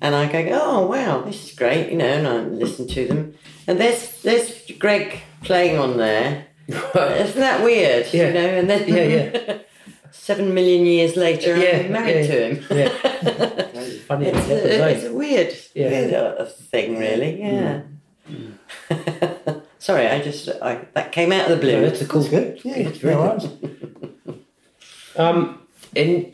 and I go, oh wow, this is great, you know, and I listen to them. And there's, there's Greg playing on there. Isn't that weird? Yeah. You know, and then Yeah, yeah. [laughs] seven million years later, Yeah, I'm married yeah, to him. Yeah. [laughs] Funny it It's, a, it's a weird, Yeah. weird thing, really. Yeah. [laughs] Sorry, I just I, that came out of the blue. Yeah, that's a cool. That's good. Yeah, it's very no good. Um, and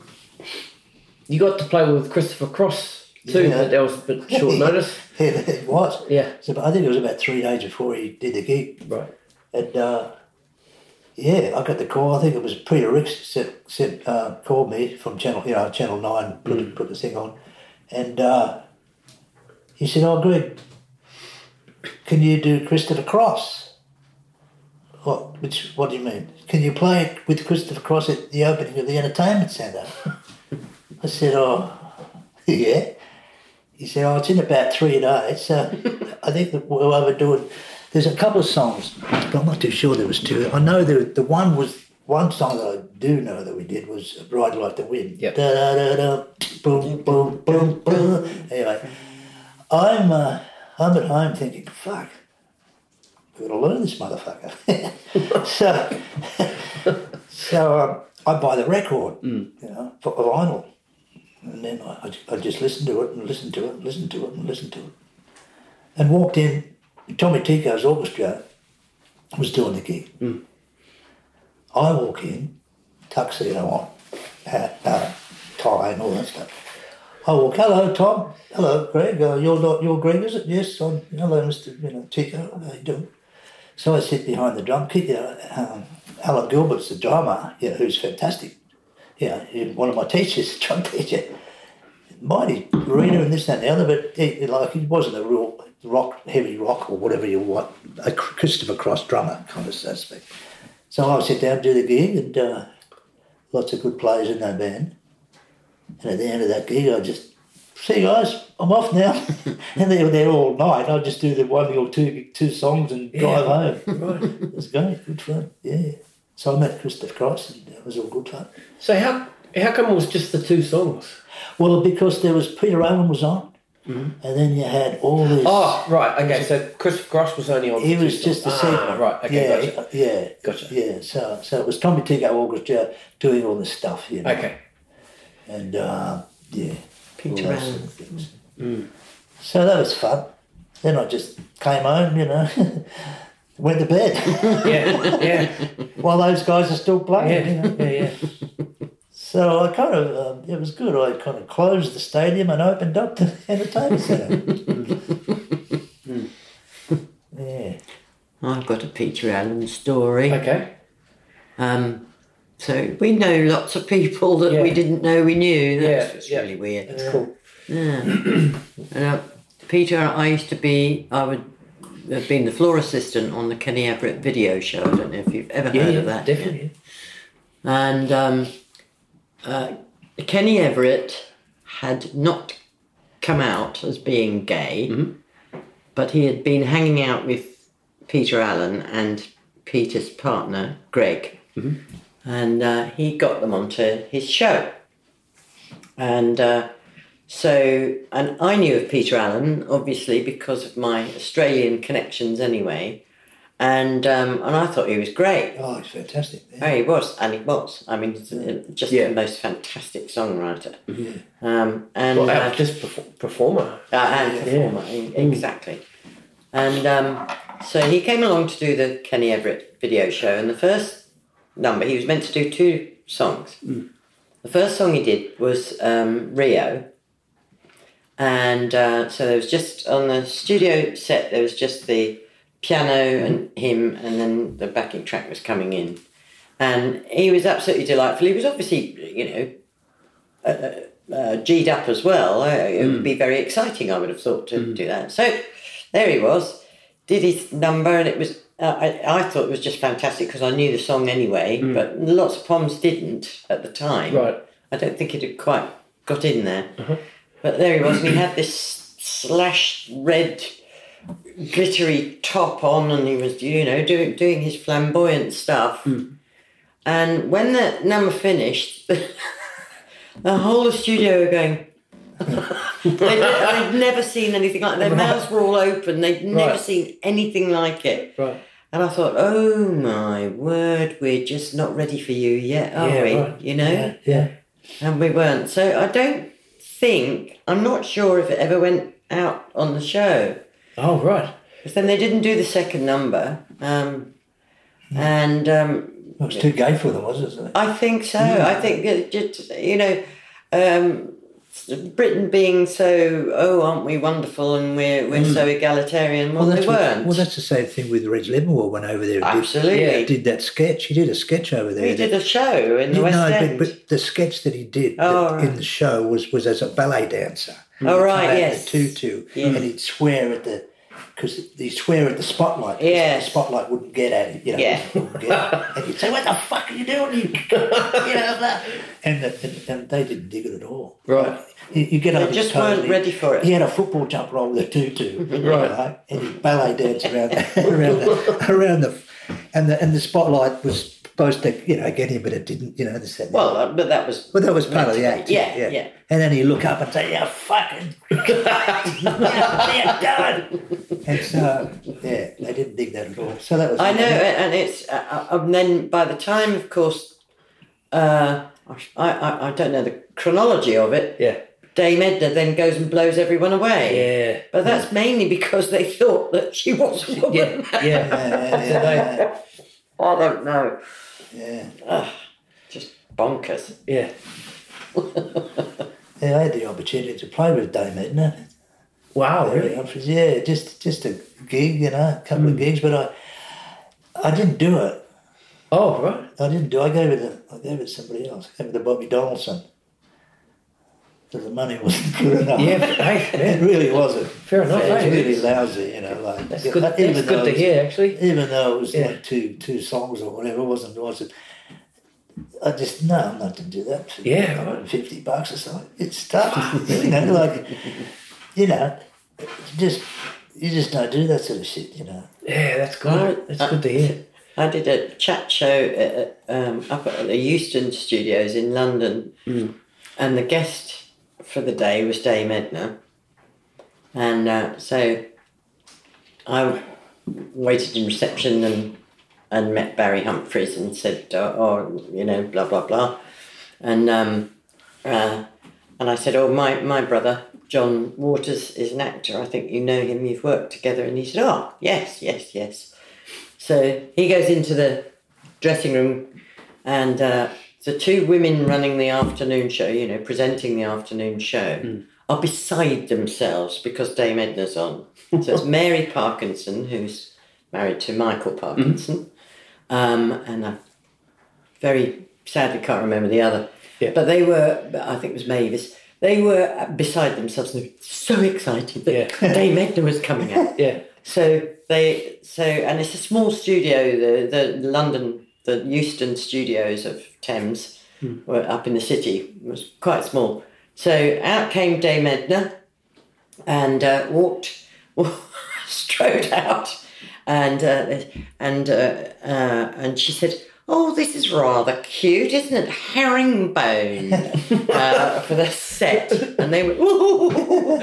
you got to play with Christopher Cross too, Yeah. but that was a bit short notice. [laughs] Yeah, it was. Yeah. So, but I think it was about three days before he did the gig. Right. And uh, yeah, I got the call. I think it was Peter Ricks sent, sent, uh, called me from Channel, you know, Channel 9, put, put the thing on. And uh, he said, Oh, Greg, can you do Christopher Cross? What, which, what do you mean? Can you play it with Christopher Cross at the opening of the entertainment centre? [laughs] I said, Oh, [laughs] yeah. He said, "Oh, it's in about three days." So [laughs] I think that we'll overdo it. There's a couple of songs, but I'm not too sure there was two. I know the the one was one song that I do know that we did was "Ride Like the Wind." Yep. Da da da da, boom boom boom boom. Anyway, I'm uh, I'm at home thinking, "Fuck, we've got to learn this motherfucker." [laughs] so [laughs] so um, I buy the record, you know, for vinyl. And then I, I, I just listened to it and listened to it and listened to it and listened to it. And walked in, Tommy Tycho's orchestra was doing the gig. I walk in, tuxedo on, hat, uh, tie and all that stuff. I walk, hello Tom, hello Greg, uh, you're not, you're Greg is it? Yes, I'm, hello Mr. You know, Tycho, how you doing? So I sit behind the drum kit, um, Alan Gilbert's the drummer, you know, who's fantastic yeah, one of my teachers, [laughs] drum teacher, mighty reader and this, that, and the other, but he, like he wasn't a real rock, heavy rock or whatever you want, a Christopher Cross drummer kind of aspect. So I sit down, do the gig, and uh, lots of good players in that band. And at the end of that gig, I just see you guys, I'm off now. [laughs] and they were there all night. I just do the one or two two songs and drive home. Right. It was great, good fun. Yeah. So I met Christopher Cross, and it was all good fun. So how how come it was just the two songs? Well, because there was Peter Allen was on, and then you had all these. Oh, right. Okay. So Chris Cross was only on. He was two just a songs. segment. Ah, right. Okay. yeah, Gotcha. yeah, Gotcha. yeah. So, so it was Tommy Tycho Orchestra doing all this stuff, you know. Okay. And uh, yeah, Peter all those Allen. things. Mm. So that was fun. Then I just came home, you know, [laughs] went to bed [laughs] Yeah. Yeah. while those guys are still playing. You Yeah. know? Yeah. Yeah. So I kind of, um, it was good. I kind of closed the stadium and opened up the [laughs] entertainment centre. yeah. I've got a Peter Allen story. Okay. Um, so we know lots of people that we didn't know we knew. That's Yeah, what's yeah. really weird. That's cool. Yeah. and, [clears throat] uh, Peter, I used to be, I would have been the floor assistant on the Kenny Everett video show. I don't know if you've ever Yeah. heard yeah of that. definitely. And um, uh, Kenny Everett had not come out as being gay, Mhm. but he had been hanging out with Peter Allen and Peter's partner, Greg. And uh, he got them onto his show. And uh, so, and I knew of Peter Allen, obviously, because of my Australian connections anyway. And, um, and I thought he was great. Oh, he's fantastic. Yeah. Oh, he was, and he was. I mean, he's a- just Yeah. the most fantastic songwriter. Yeah. Um, and Well, uh, uh, just perf- performer. uh, and Yeah. performer, e- exactly. And um, so he came along to do the Kenny Everett video show, and the first number he was meant to do two songs. The first song he did was um, Rio, and uh, so there was just on the studio set there was just the piano and him, and then the backing track was coming in, and he was absolutely delightful. He was obviously, you know, uh, uh, G'd up as well. Uh, it would be very exciting, I would have thought, to do that. So there he was, did his number, and it was. Uh, I, I thought it was just fantastic because I knew the song anyway, but lots of Poms didn't at the time. Right. I don't think it had quite got in there. But there he was, and he had this slashed red glittery top on, and he was, you know, doing doing his flamboyant stuff. Hmm. And when the number finished, [laughs] the whole of the studio were going. [laughs] they'd, they'd never seen anything like. Their mouths were all open. They'd never Right. seen anything like it. Right. And I thought, oh my word, we're just not ready for you yet, are Yeah, we? right. You know, Yeah. yeah. and we weren't. So I don't think I'm not sure if it ever went out on the show. Oh, right. Because then they didn't do the second number, um, and um, It was too gay for them, wasn't it? I think so. I think that just you know, um, Britain being so oh, aren't we wonderful and we're we're so mm. egalitarian? Well, they that's weren't. well, that's the same thing with Reg Livermore went over there. Absolutely. Did, did that sketch. He did a sketch over there. He did a show in the Yeah, West no, End. but, but the sketch that he did Oh, right. in the show was, was as a ballet dancer. Oh, right, yes. tutu, Yeah. and he'd swear at the because he'd swear at the spotlight. Yeah. the spotlight wouldn't get at it, You know, Yeah. [laughs] wouldn't get at him. and you'd say, "What the fuck are you doing?" You, [laughs] you know, blah. and, the, and and they didn't dig it at all. Right. You, you get They up his just toes weren't and he- ready for it. He had a football jumper on with a tutu, Right. right? And he ballet dance around the, [laughs] around the, around the, and the and the spotlight was supposed to you know get him, but it didn't. You know, this that, Well, uh, but that was well, that was part of the act. Yeah, Yeah, yeah. And then he'd look up and say, "You fucking, what you doing?" And so, yeah, they didn't dig that at all. So that was. I know, and it's uh, uh, and then by the time, of course, uh, I, I I don't know the chronology of it. Yeah. Dame Edna then goes and blows everyone away. Yeah. But that's mainly because they thought that she was a woman. Yeah. Yeah. Yeah, yeah, yeah, [laughs] I don't know. Yeah. Just bonkers. Yeah. [laughs] Yeah, I had the opportunity to play with Dame Edna. Wow. Really? Yeah, just just a gig, you know, a couple Hmm. of gigs, but I I didn't do it. Oh, right. I didn't do. I gave it. To, I gave it to somebody else. I gave it to Bobby Donaldson. Because the money wasn't [laughs] good enough. Yeah. Hey, it really wasn't. Fair enough. It was hey. really lousy, you know. Like That's good. know, That's even though good to it's- hear, actually. Even though it was Yeah. like two two songs or whatever, it wasn't. It wasn't. I just no, I'm not to do that. For Yeah, right. fifty bucks or something. It's tough, you know. [laughs] Like, you know, just you just don't do that sort of shit, you know. Yeah, that's good. Right. That's good to hear. I did a chat show at, um, up at the Euston Studios in London, and the guest for the day was Dame Edna. And uh, so I waited in reception and and met Barry Humphries and said, oh, oh you know, blah blah blah, and um, uh, and I said, oh, my my brother John Waters is an actor. I think you know him. You've worked together. And he said, oh, yes, yes, yes. So he goes into the dressing room, and uh, the two women running the afternoon show, you know, presenting the afternoon show, Mm. are beside themselves because Dame Edna's on. So it's [laughs] Mary Parkinson, who's married to Michael Parkinson, um, and I very sadly can't remember the other. Yeah. But they were, I think it was Mavis, they were beside themselves and they were so excited that Yeah. [laughs] Dame Edna was coming out. [laughs] Yeah. So they so and it's a small studio. The the London the Euston Studios of Thames were up in the city. It was quite small. So out came Dame Edna, and uh, walked [laughs] strode out, and uh, and uh, uh, and she said. Oh, this is rather cute, isn't it? Herringbone uh, [laughs] for the set, and they went. "Ooh."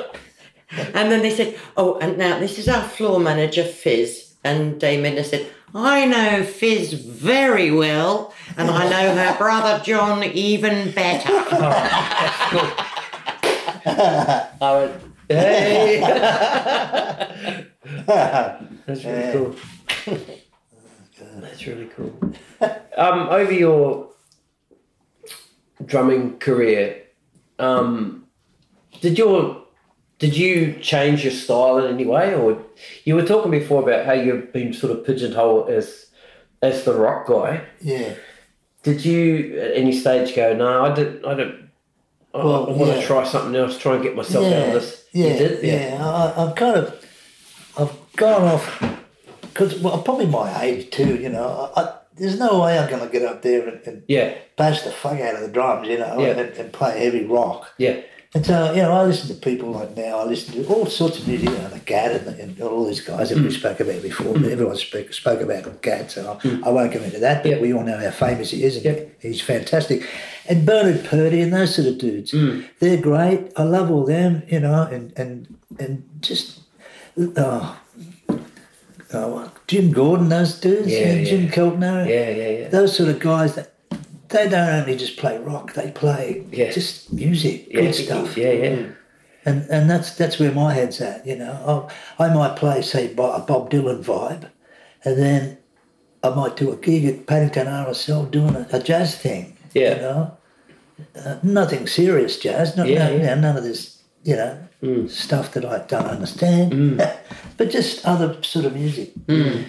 [laughs] And then they said, Oh, and now this is our floor manager, Fizz. And Dame Edna said, I know Fizz very well, and I know her [laughs] brother John even better. [laughs] I went, hey. [laughs] That's really cool. That's really cool. Um, over your drumming career, um, did your did you change your style in any way, or you were talking before about how you've been sort of pigeonholed as as the rock guy? Yeah. Did you at any stage go, no, I didn't, I don't, I, Well, I want to try something else, try and get myself out of this? Yeah, did, yeah. I, I've kind of, I've gone off because well, probably my age too. You know, I, I, there's no way I'm going to get up there and, and yeah, bash the fuck out of the drums. You know, Yeah. and, and play heavy rock. yeah, And so, you know, I listen to people like now, I listen to all sorts of music, you know, the Gadd and, and all these guys that Mm. we hmm. spoke about before. Hmm. Everyone spoke, spoke about Gadd, so I, hmm. I won't go into that, but Yep. we all know how famous he is, and Yep. he's fantastic. And Bernard Purdie and those sort of dudes, Mm. they're great. I love all them, you know, and, and, and just, oh, oh, Jim Gordon, those dudes, Yeah, and Jim yeah. Keltner yeah, yeah, yeah. those sort of guys that they don't only just play rock, they play Yeah. just music, yeah, good stuff. Yeah, yeah. Mm. And and that's that's where my head's at, you know. I, I might play, say, a Bob Dylan vibe, and then I might do a gig at Paddington RSL doing a, a jazz thing, Yeah. you know. Uh, nothing serious jazz, not, Yeah, no, yeah. no- none of this, you know, mm. stuff that I don't understand, mm. [laughs] but just other sort of music. And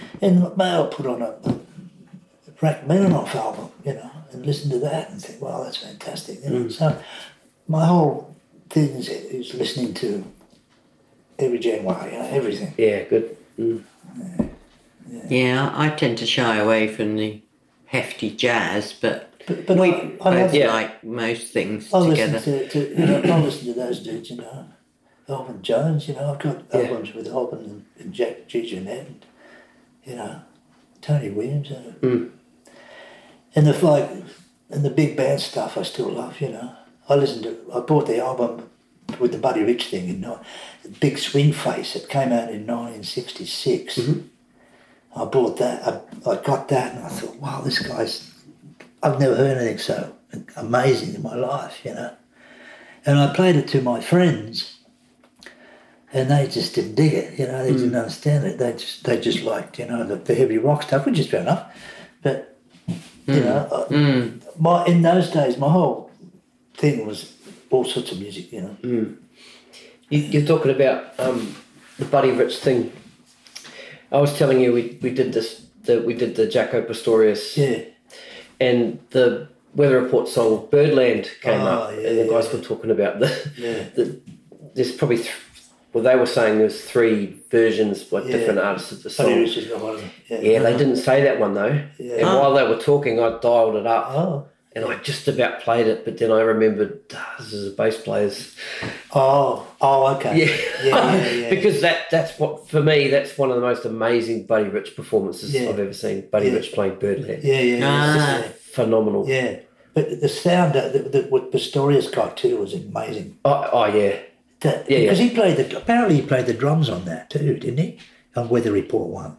may I put on a, a Rachmaninoff album, you know, and listen to that and think, wow, that's fantastic. You know? So my whole thing is, is listening to every genre, you know, everything. Yeah, good. Mm. yeah, I tend to shy away from the hefty jazz, but But, but we I, I, both love, Yeah. like most things I together. listen to, to you know, I listen to those dudes, you know, Elvin Jones, you know, I've got Yeah. albums with Elvin and, and Jack DeJohnette, and, you know, Tony Williams, and, Mm. And the like, and the big band stuff I still love, you know. I listened to, I bought the album with the Buddy Rich thing, you know, Big Swing Face, it came out in 1966. Mm-hmm. I bought that, I, I got that, and I thought, wow, this guy's, I've never heard anything so amazing in my life, you know. And I played it to my friends, and they just didn't dig it, you know. They didn't mm. understand it. They just they just liked, you know, the, the heavy rock stuff, which is fair enough. You know, uh, my in those days, my whole thing was all sorts of music, you know. You, you're talking about um, the Buddy Rich thing. I was telling you we, we did this the, we did the Jaco Pastorius Yeah, and the Weather Report song Birdland came Oh, up yeah, and the guys yeah. were talking about the, Yeah. the there's probably th- well they were saying there's three versions like Yeah. different artists of the song. Rich one of them. Yeah, Yeah, they didn't say that one though. Yeah. And while they were talking, I dialed it up Oh, and I just about played it, but then I remembered ah, this is a bass player's. oh, oh, okay. Yeah, yeah, yeah. [laughs] yeah. because that that's what for me that's one of the most amazing Buddy Rich performances Yeah. I've ever seen. Buddy Yeah. Rich playing Birdland, yeah, yeah, Ah. yeah. phenomenal. Yeah, but the sound that, that, that what Pastorius got too was amazing. Oh, oh yeah, That, Yeah, because yeah. he played the apparently he played the drums on that too, didn't he? On Weather Report One.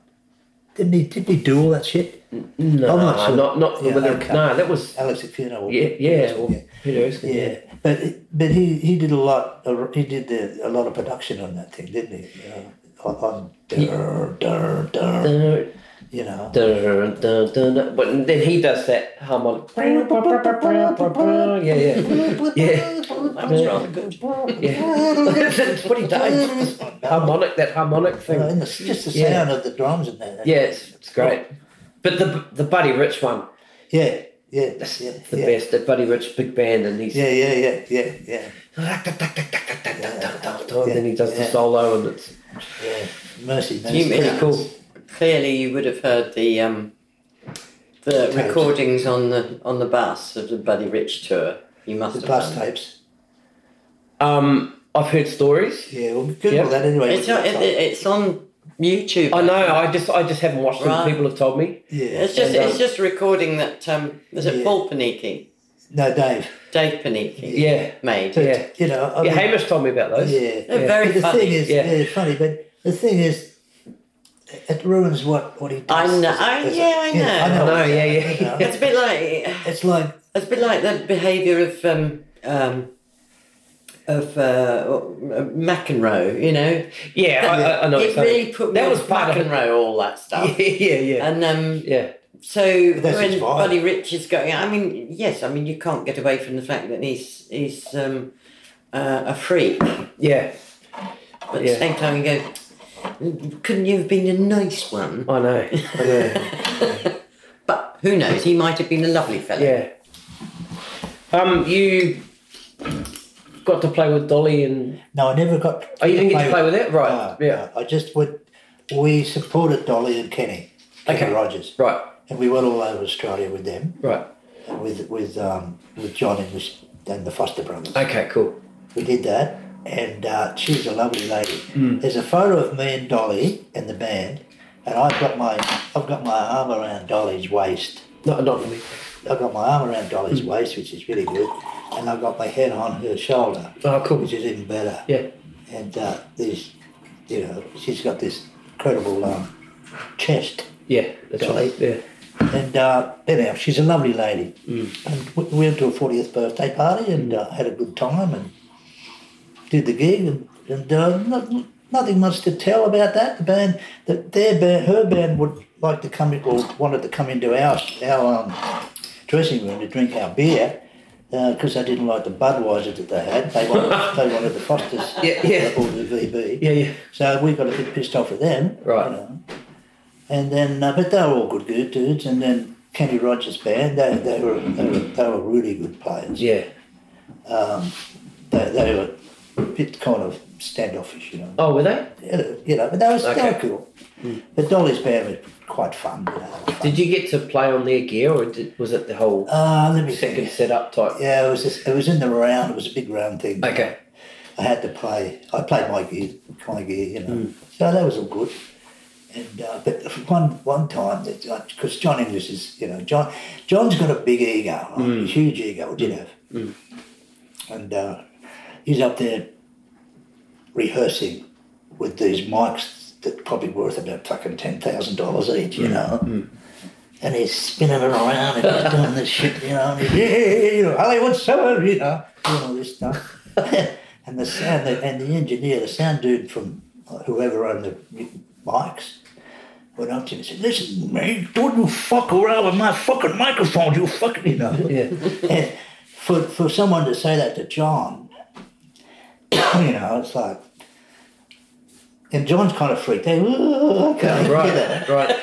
Didn't he? Didn't he do all that shit? No, not sure. not not Yeah, okay. no. That was Alex Acuna. or- yeah, yeah. Yeah. Peter Erskine, Yeah, but but he he did a lot. He did the, a lot of production on that thing, didn't he? Uh, on, on dur, dur, dur, Dun, you know. dun, dun, dun. But then he does that harmonic. Yeah, yeah, yeah. That was good. Yeah, that's what he does. Harmonic, that harmonic thing. The, just the Yeah. sound of the drums in there. Yeah, it's, it's great. But the the Buddy Rich one, yeah, yeah, that's yeah, the yeah. best. The Buddy Rich big band, and he's Yeah, yeah, yeah, yeah, yeah, [laughs] and then he does the solo, and it's yeah. Mercy, mean- pretty cool. Clearly, you would have heard the um, the Tapes. recordings on the on the bus of the Buddy Rich tour. You must have. The have bus done. tapes. Um, I've heard stories. Yeah, well, Google Yeah. that anyway. It's on, it, it's on YouTube. I know. I just I just haven't watched them. People have told me. yeah. It's just And, um, it's just recording that um, was it Yeah. Paul Panichi, No, Dave. Dave Panichi Yeah, made. But, Yeah. You know, I yeah. mean, Hamish told me about those. Yeah. They're Yeah. very But the funny. thing is, Yeah. yeah. funny, but the thing is, it ruins what, what he does. I know- as a- I- as yeah, I know. I know. I know, yeah, yeah. You know, It's a bit like It's like, it's a bit like the behaviour of um, um, of uh, McEnroe. You know, Yeah, I, I, I know. it really put that me was off part of all that stuff. [laughs] Yeah, yeah, yeah. And um, yeah. so That's when. Buddy Rich is going, I mean, yes, I mean you can't get away from the fact that he's he's um, uh, a freak, Yeah, but at Yeah. the same time you go, couldn't you have been a nice one? I know. I know. [laughs] But who knows? He might have been a lovely fellow. yeah. Um, you got to play with Dolly and no, I never got. oh, you didn't get to play with it, right? No, yeah. no, I just would. We supported Dolly and Kenny, Kenny Okay. Rogers, Right. and we went all over Australia with them, Right. with with um, with Jon English and the Foster Brothers. Okay. Cool. We did that, and uh, she's a lovely lady. There's a photo of me and Dolly and the band, and I've got my I've got my arm around Dolly's waist. No, not for me. I've got my arm around Dolly's waist, which is really good, and I've got my head on her shoulder, Oh, cool. which is even better. Yeah. And uh, there's, you know, she's got this incredible um, chest, Yeah. That's Dolly. right. Yeah. and uh, anyhow, she's a lovely lady. And we we went to a 40th birthday party and uh, had a good time and did the gig and, and uh, not, nothing much to tell about that. The band, that their band, her band would like to come in, or wanted to come into our our um, dressing room to drink our beer. Because they didn't like the Budweiser that they had, they wanted, [laughs] they wanted the Fosters Yeah, yeah. or the VB. Yeah. Yeah. So we got a bit pissed off with them. Right. You know. And then, uh, but they were all good, good dudes. And then Kenny Rogers' band, they, they, were, they, were, they were really good players. Yeah. They, they were a bit kind of standoffish, you know. Oh, were they? You know, but they were, they Okay. were cool. The Dolly's band was quite fun. You know. Did you get to play on their gear, or did, was it the whole Uh, let me second think. setup type? Yeah, it was just, it was in the round. It was a big round thing. Okay. I had to play. I played my gear, my gear, you know. So that was all good. And uh, but one one time, because Jon English is, you know, John John's got a big ego, right? a huge ego. Did have, and uh, he's up there rehearsing with these mics that probably worth about fucking ten thousand dollars each, you mm. know. Mm. And he's spinning it around and he's doing this shit, you know. And he's, yeah, you know, Hollywood summer, you know, doing all this stuff. [laughs] and the sound and the engineer, the sound dude from whoever owned the mics, went up to him and said, "Listen, man, don't you fuck around with my fucking microphone, you fucking, you know." Yeah. And for for someone to say that to John, [coughs] you know, it's like. And John's kind of freaked out. "Oh, okay, I get [laughs] Right. that." Right.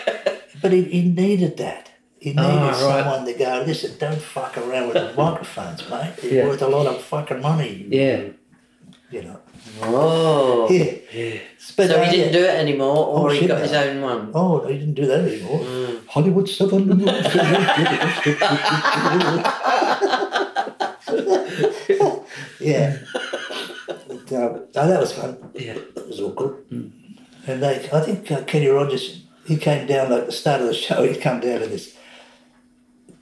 But he, he needed that. He needed Ah, right. someone to go, listen, don't fuck around with the [laughs] microphones, mate. They're Yeah. worth a lot of fucking money. Yeah. You know. Oh. Yeah. But, So uh, he didn't do it anymore, or Oh, he got no. his own one. Oh, he didn't do that anymore. Mm. Hollywood Southern. [laughs] yeah. Oh, that was fun. Yeah. It was all good. And they, I think uh, Kenny Rogers, he came down like the start of the show. [laughs] he'd come down in this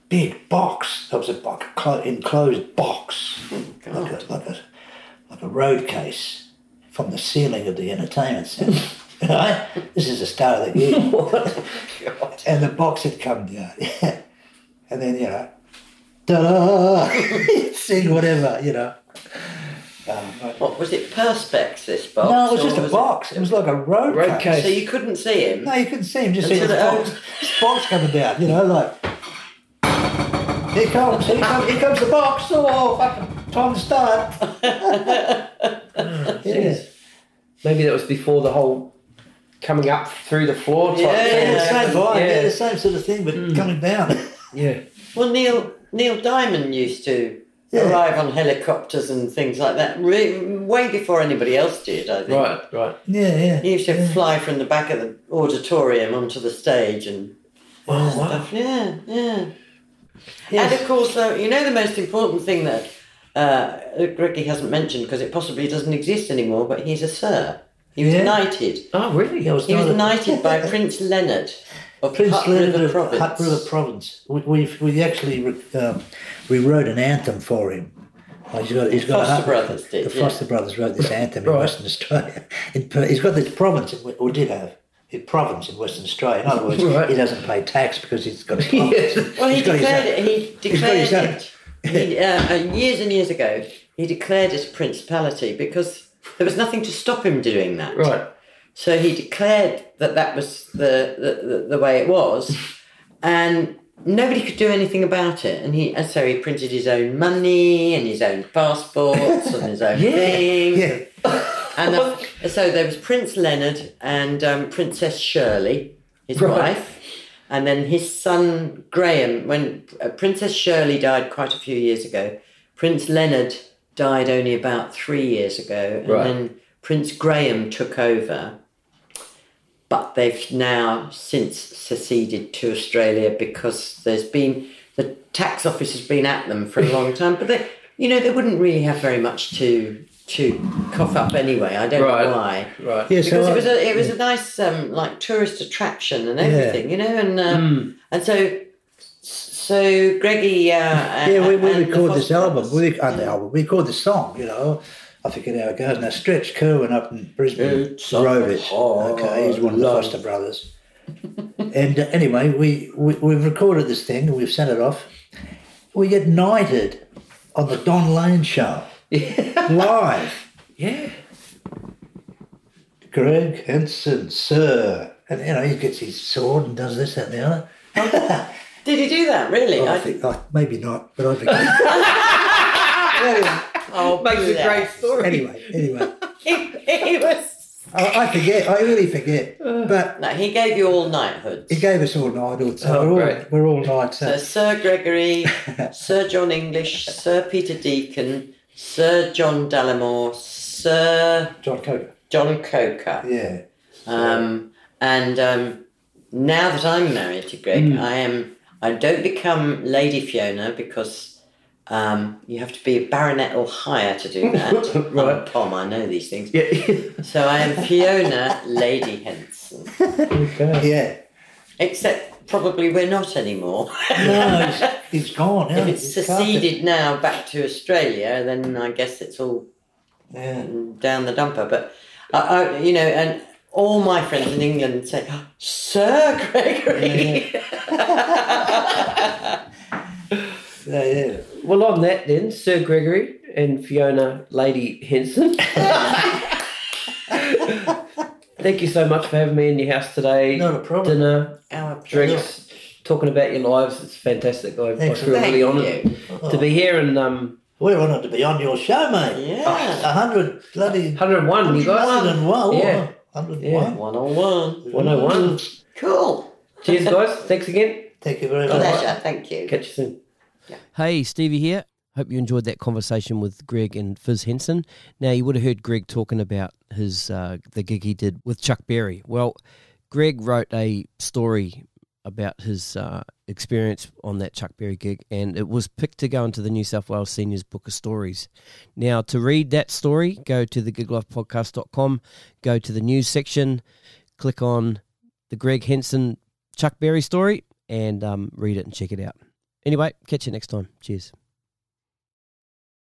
big box. That was a box, enclosed box, like a like a like a road case. from the ceiling of the entertainment centre. right? [laughs] This is the start of the gig. [laughs] and the box had come down. and then, you know, ta-da! sing whatever, you know. Um, What was it? Perspex. This box. no, it was or just a box. It was like a road, Road case. case. So you couldn't see him. No, you couldn't see him. Just see the box, [laughs] box coming down. You know, like here comes, here comes, here comes the box. Oh, fucking time to start. [laughs] yeah. Maybe that was before the whole coming up through the floor type Yeah, thing. Yeah, the same vibe. Yeah. Yeah. the same sort of thing, but coming down. yeah. Well, Neil Neil Diamond used to Yeah. arrive on helicopters and things like that, re- way before anybody else did. I think. Right, right. yeah, yeah. He used to fly from the back of the auditorium onto the stage and Oh, stuff. Yeah, yeah. Yes. And of course, though, you know the most important thing that uh, Ricky hasn't mentioned because it possibly doesn't exist anymore, but he's a sir. He was Yeah. knighted. Oh, really? He was He was a- knighted by [laughs] Prince Leonard of Prince Hutt Leonard River of Province. Hutt River Province. We, we, we actually um, we wrote an anthem for him. Oh, he's got, he's got a Foster Hutt- Brothers did, The yeah. Foster Brothers wrote this anthem in Western Australia. [laughs] In, he's got this province, or did have, a province in Western Australia. In other words, [laughs] Right. he doesn't pay tax because he's got a [laughs] province. Well, he He's got his declared own- it. He got declared his it. He, uh, uh, years and years ago, he declared it a principality because there was nothing to stop him doing that. Right. So he declared that that was the, the, the, way it was, and nobody could do anything about it. And he, and so he printed his own money and his own passports and his own [laughs] things. Yeah. And the, so there was Prince Leonard and um, Princess Shirley, his Right. wife, and then his son Graham. When uh, Princess Shirley died quite a few years ago, Prince Leonard died only about three years ago, and Right. then Prince Graham took over. But they've now since seceded to Australia because there's been the tax office has been at them for a long time, but they, you know, they wouldn't really have very much to to cough up anyway. I don't Right. know why. Right. Yeah, so Because I- it was a it was a nice um, like tourist attraction and everything, yeah. you know, and uh, Mm. and so so Greggy. Uh, Yeah, we, we and the this album. We uh, the album. We record the song. You know, I forget how it goes. Now, Stretch Kerwin up in Brisbane wrote it. Okay, he's one of the. Foster brothers. and uh, anyway, we, we we've recorded this thing. and We've sent it off. We get knighted on the Don Lane show live. Yeah. Greg Henson, sir, and you know he gets his sword and does this that and the other. Did he do that really? I I, think oh, maybe not, but I think. [laughs] anyway, oh, Makes a great story. anyway, anyway. [laughs] He, he was. I, I forget. I really forget. [sighs] But No, he gave you all knighthood. he gave us all knighthood, so Oh, we're all great. we're all knights. So So. Sir Gregory, [laughs] Sir Jon English, Sir Peter Deacon, Sir John Dallimore, Sir John Coker. John Coker. Yeah. Um, and um, now that I'm married to Greg, Hmm. I am. I don't become Lady Fiona because um, you have to be a baronet or higher to do that. [laughs] Right. I'm Tom, I know these things. Yeah. So I am Fiona Lady Henson. okay. Yeah. Except probably we're not anymore. No, he's, he's [laughs] gone. Yeah, if it's He's carted. seceded now back to Australia, then I guess it's all Yeah. down the dumper. But I, I, you know, and all my friends in England say, "Oh, "Sir Gregory." Yeah, [laughs] yeah. Well, on that then, Sir Gregory and Fiona Lady Henson. Thank you so much for having me in your house today. Not a problem. Dinner, Our pleasure. drinks, talking about your lives. It's fantastic. I, I feel Excellent. really honoured you. to be here and um, We're honoured to be on your show, mate. Yeah. A hundred bloody 101, you guys. 101. Yeah. 101. One on one. 101. Cool. Cheers, guys. Thanks again. Thank you very much. Pleasure. Thank you. Catch you soon. Hey, Stevie here. Hope you enjoyed that conversation with Greg and Fizz Henson. Now, you would have heard Greg talking about his uh, the gig he did with Chuck Berry. Well, Greg wrote a story about his uh, experience on that Chuck Berry gig, and it was picked to go into the New South Wales Seniors Book of Stories. Now, to read that story, go to the giglifepodcast.com, go to the news section, click on the Greg Henson Chuck Berry story, and um, read it and check it out. Anyway, catch you next time. Cheers.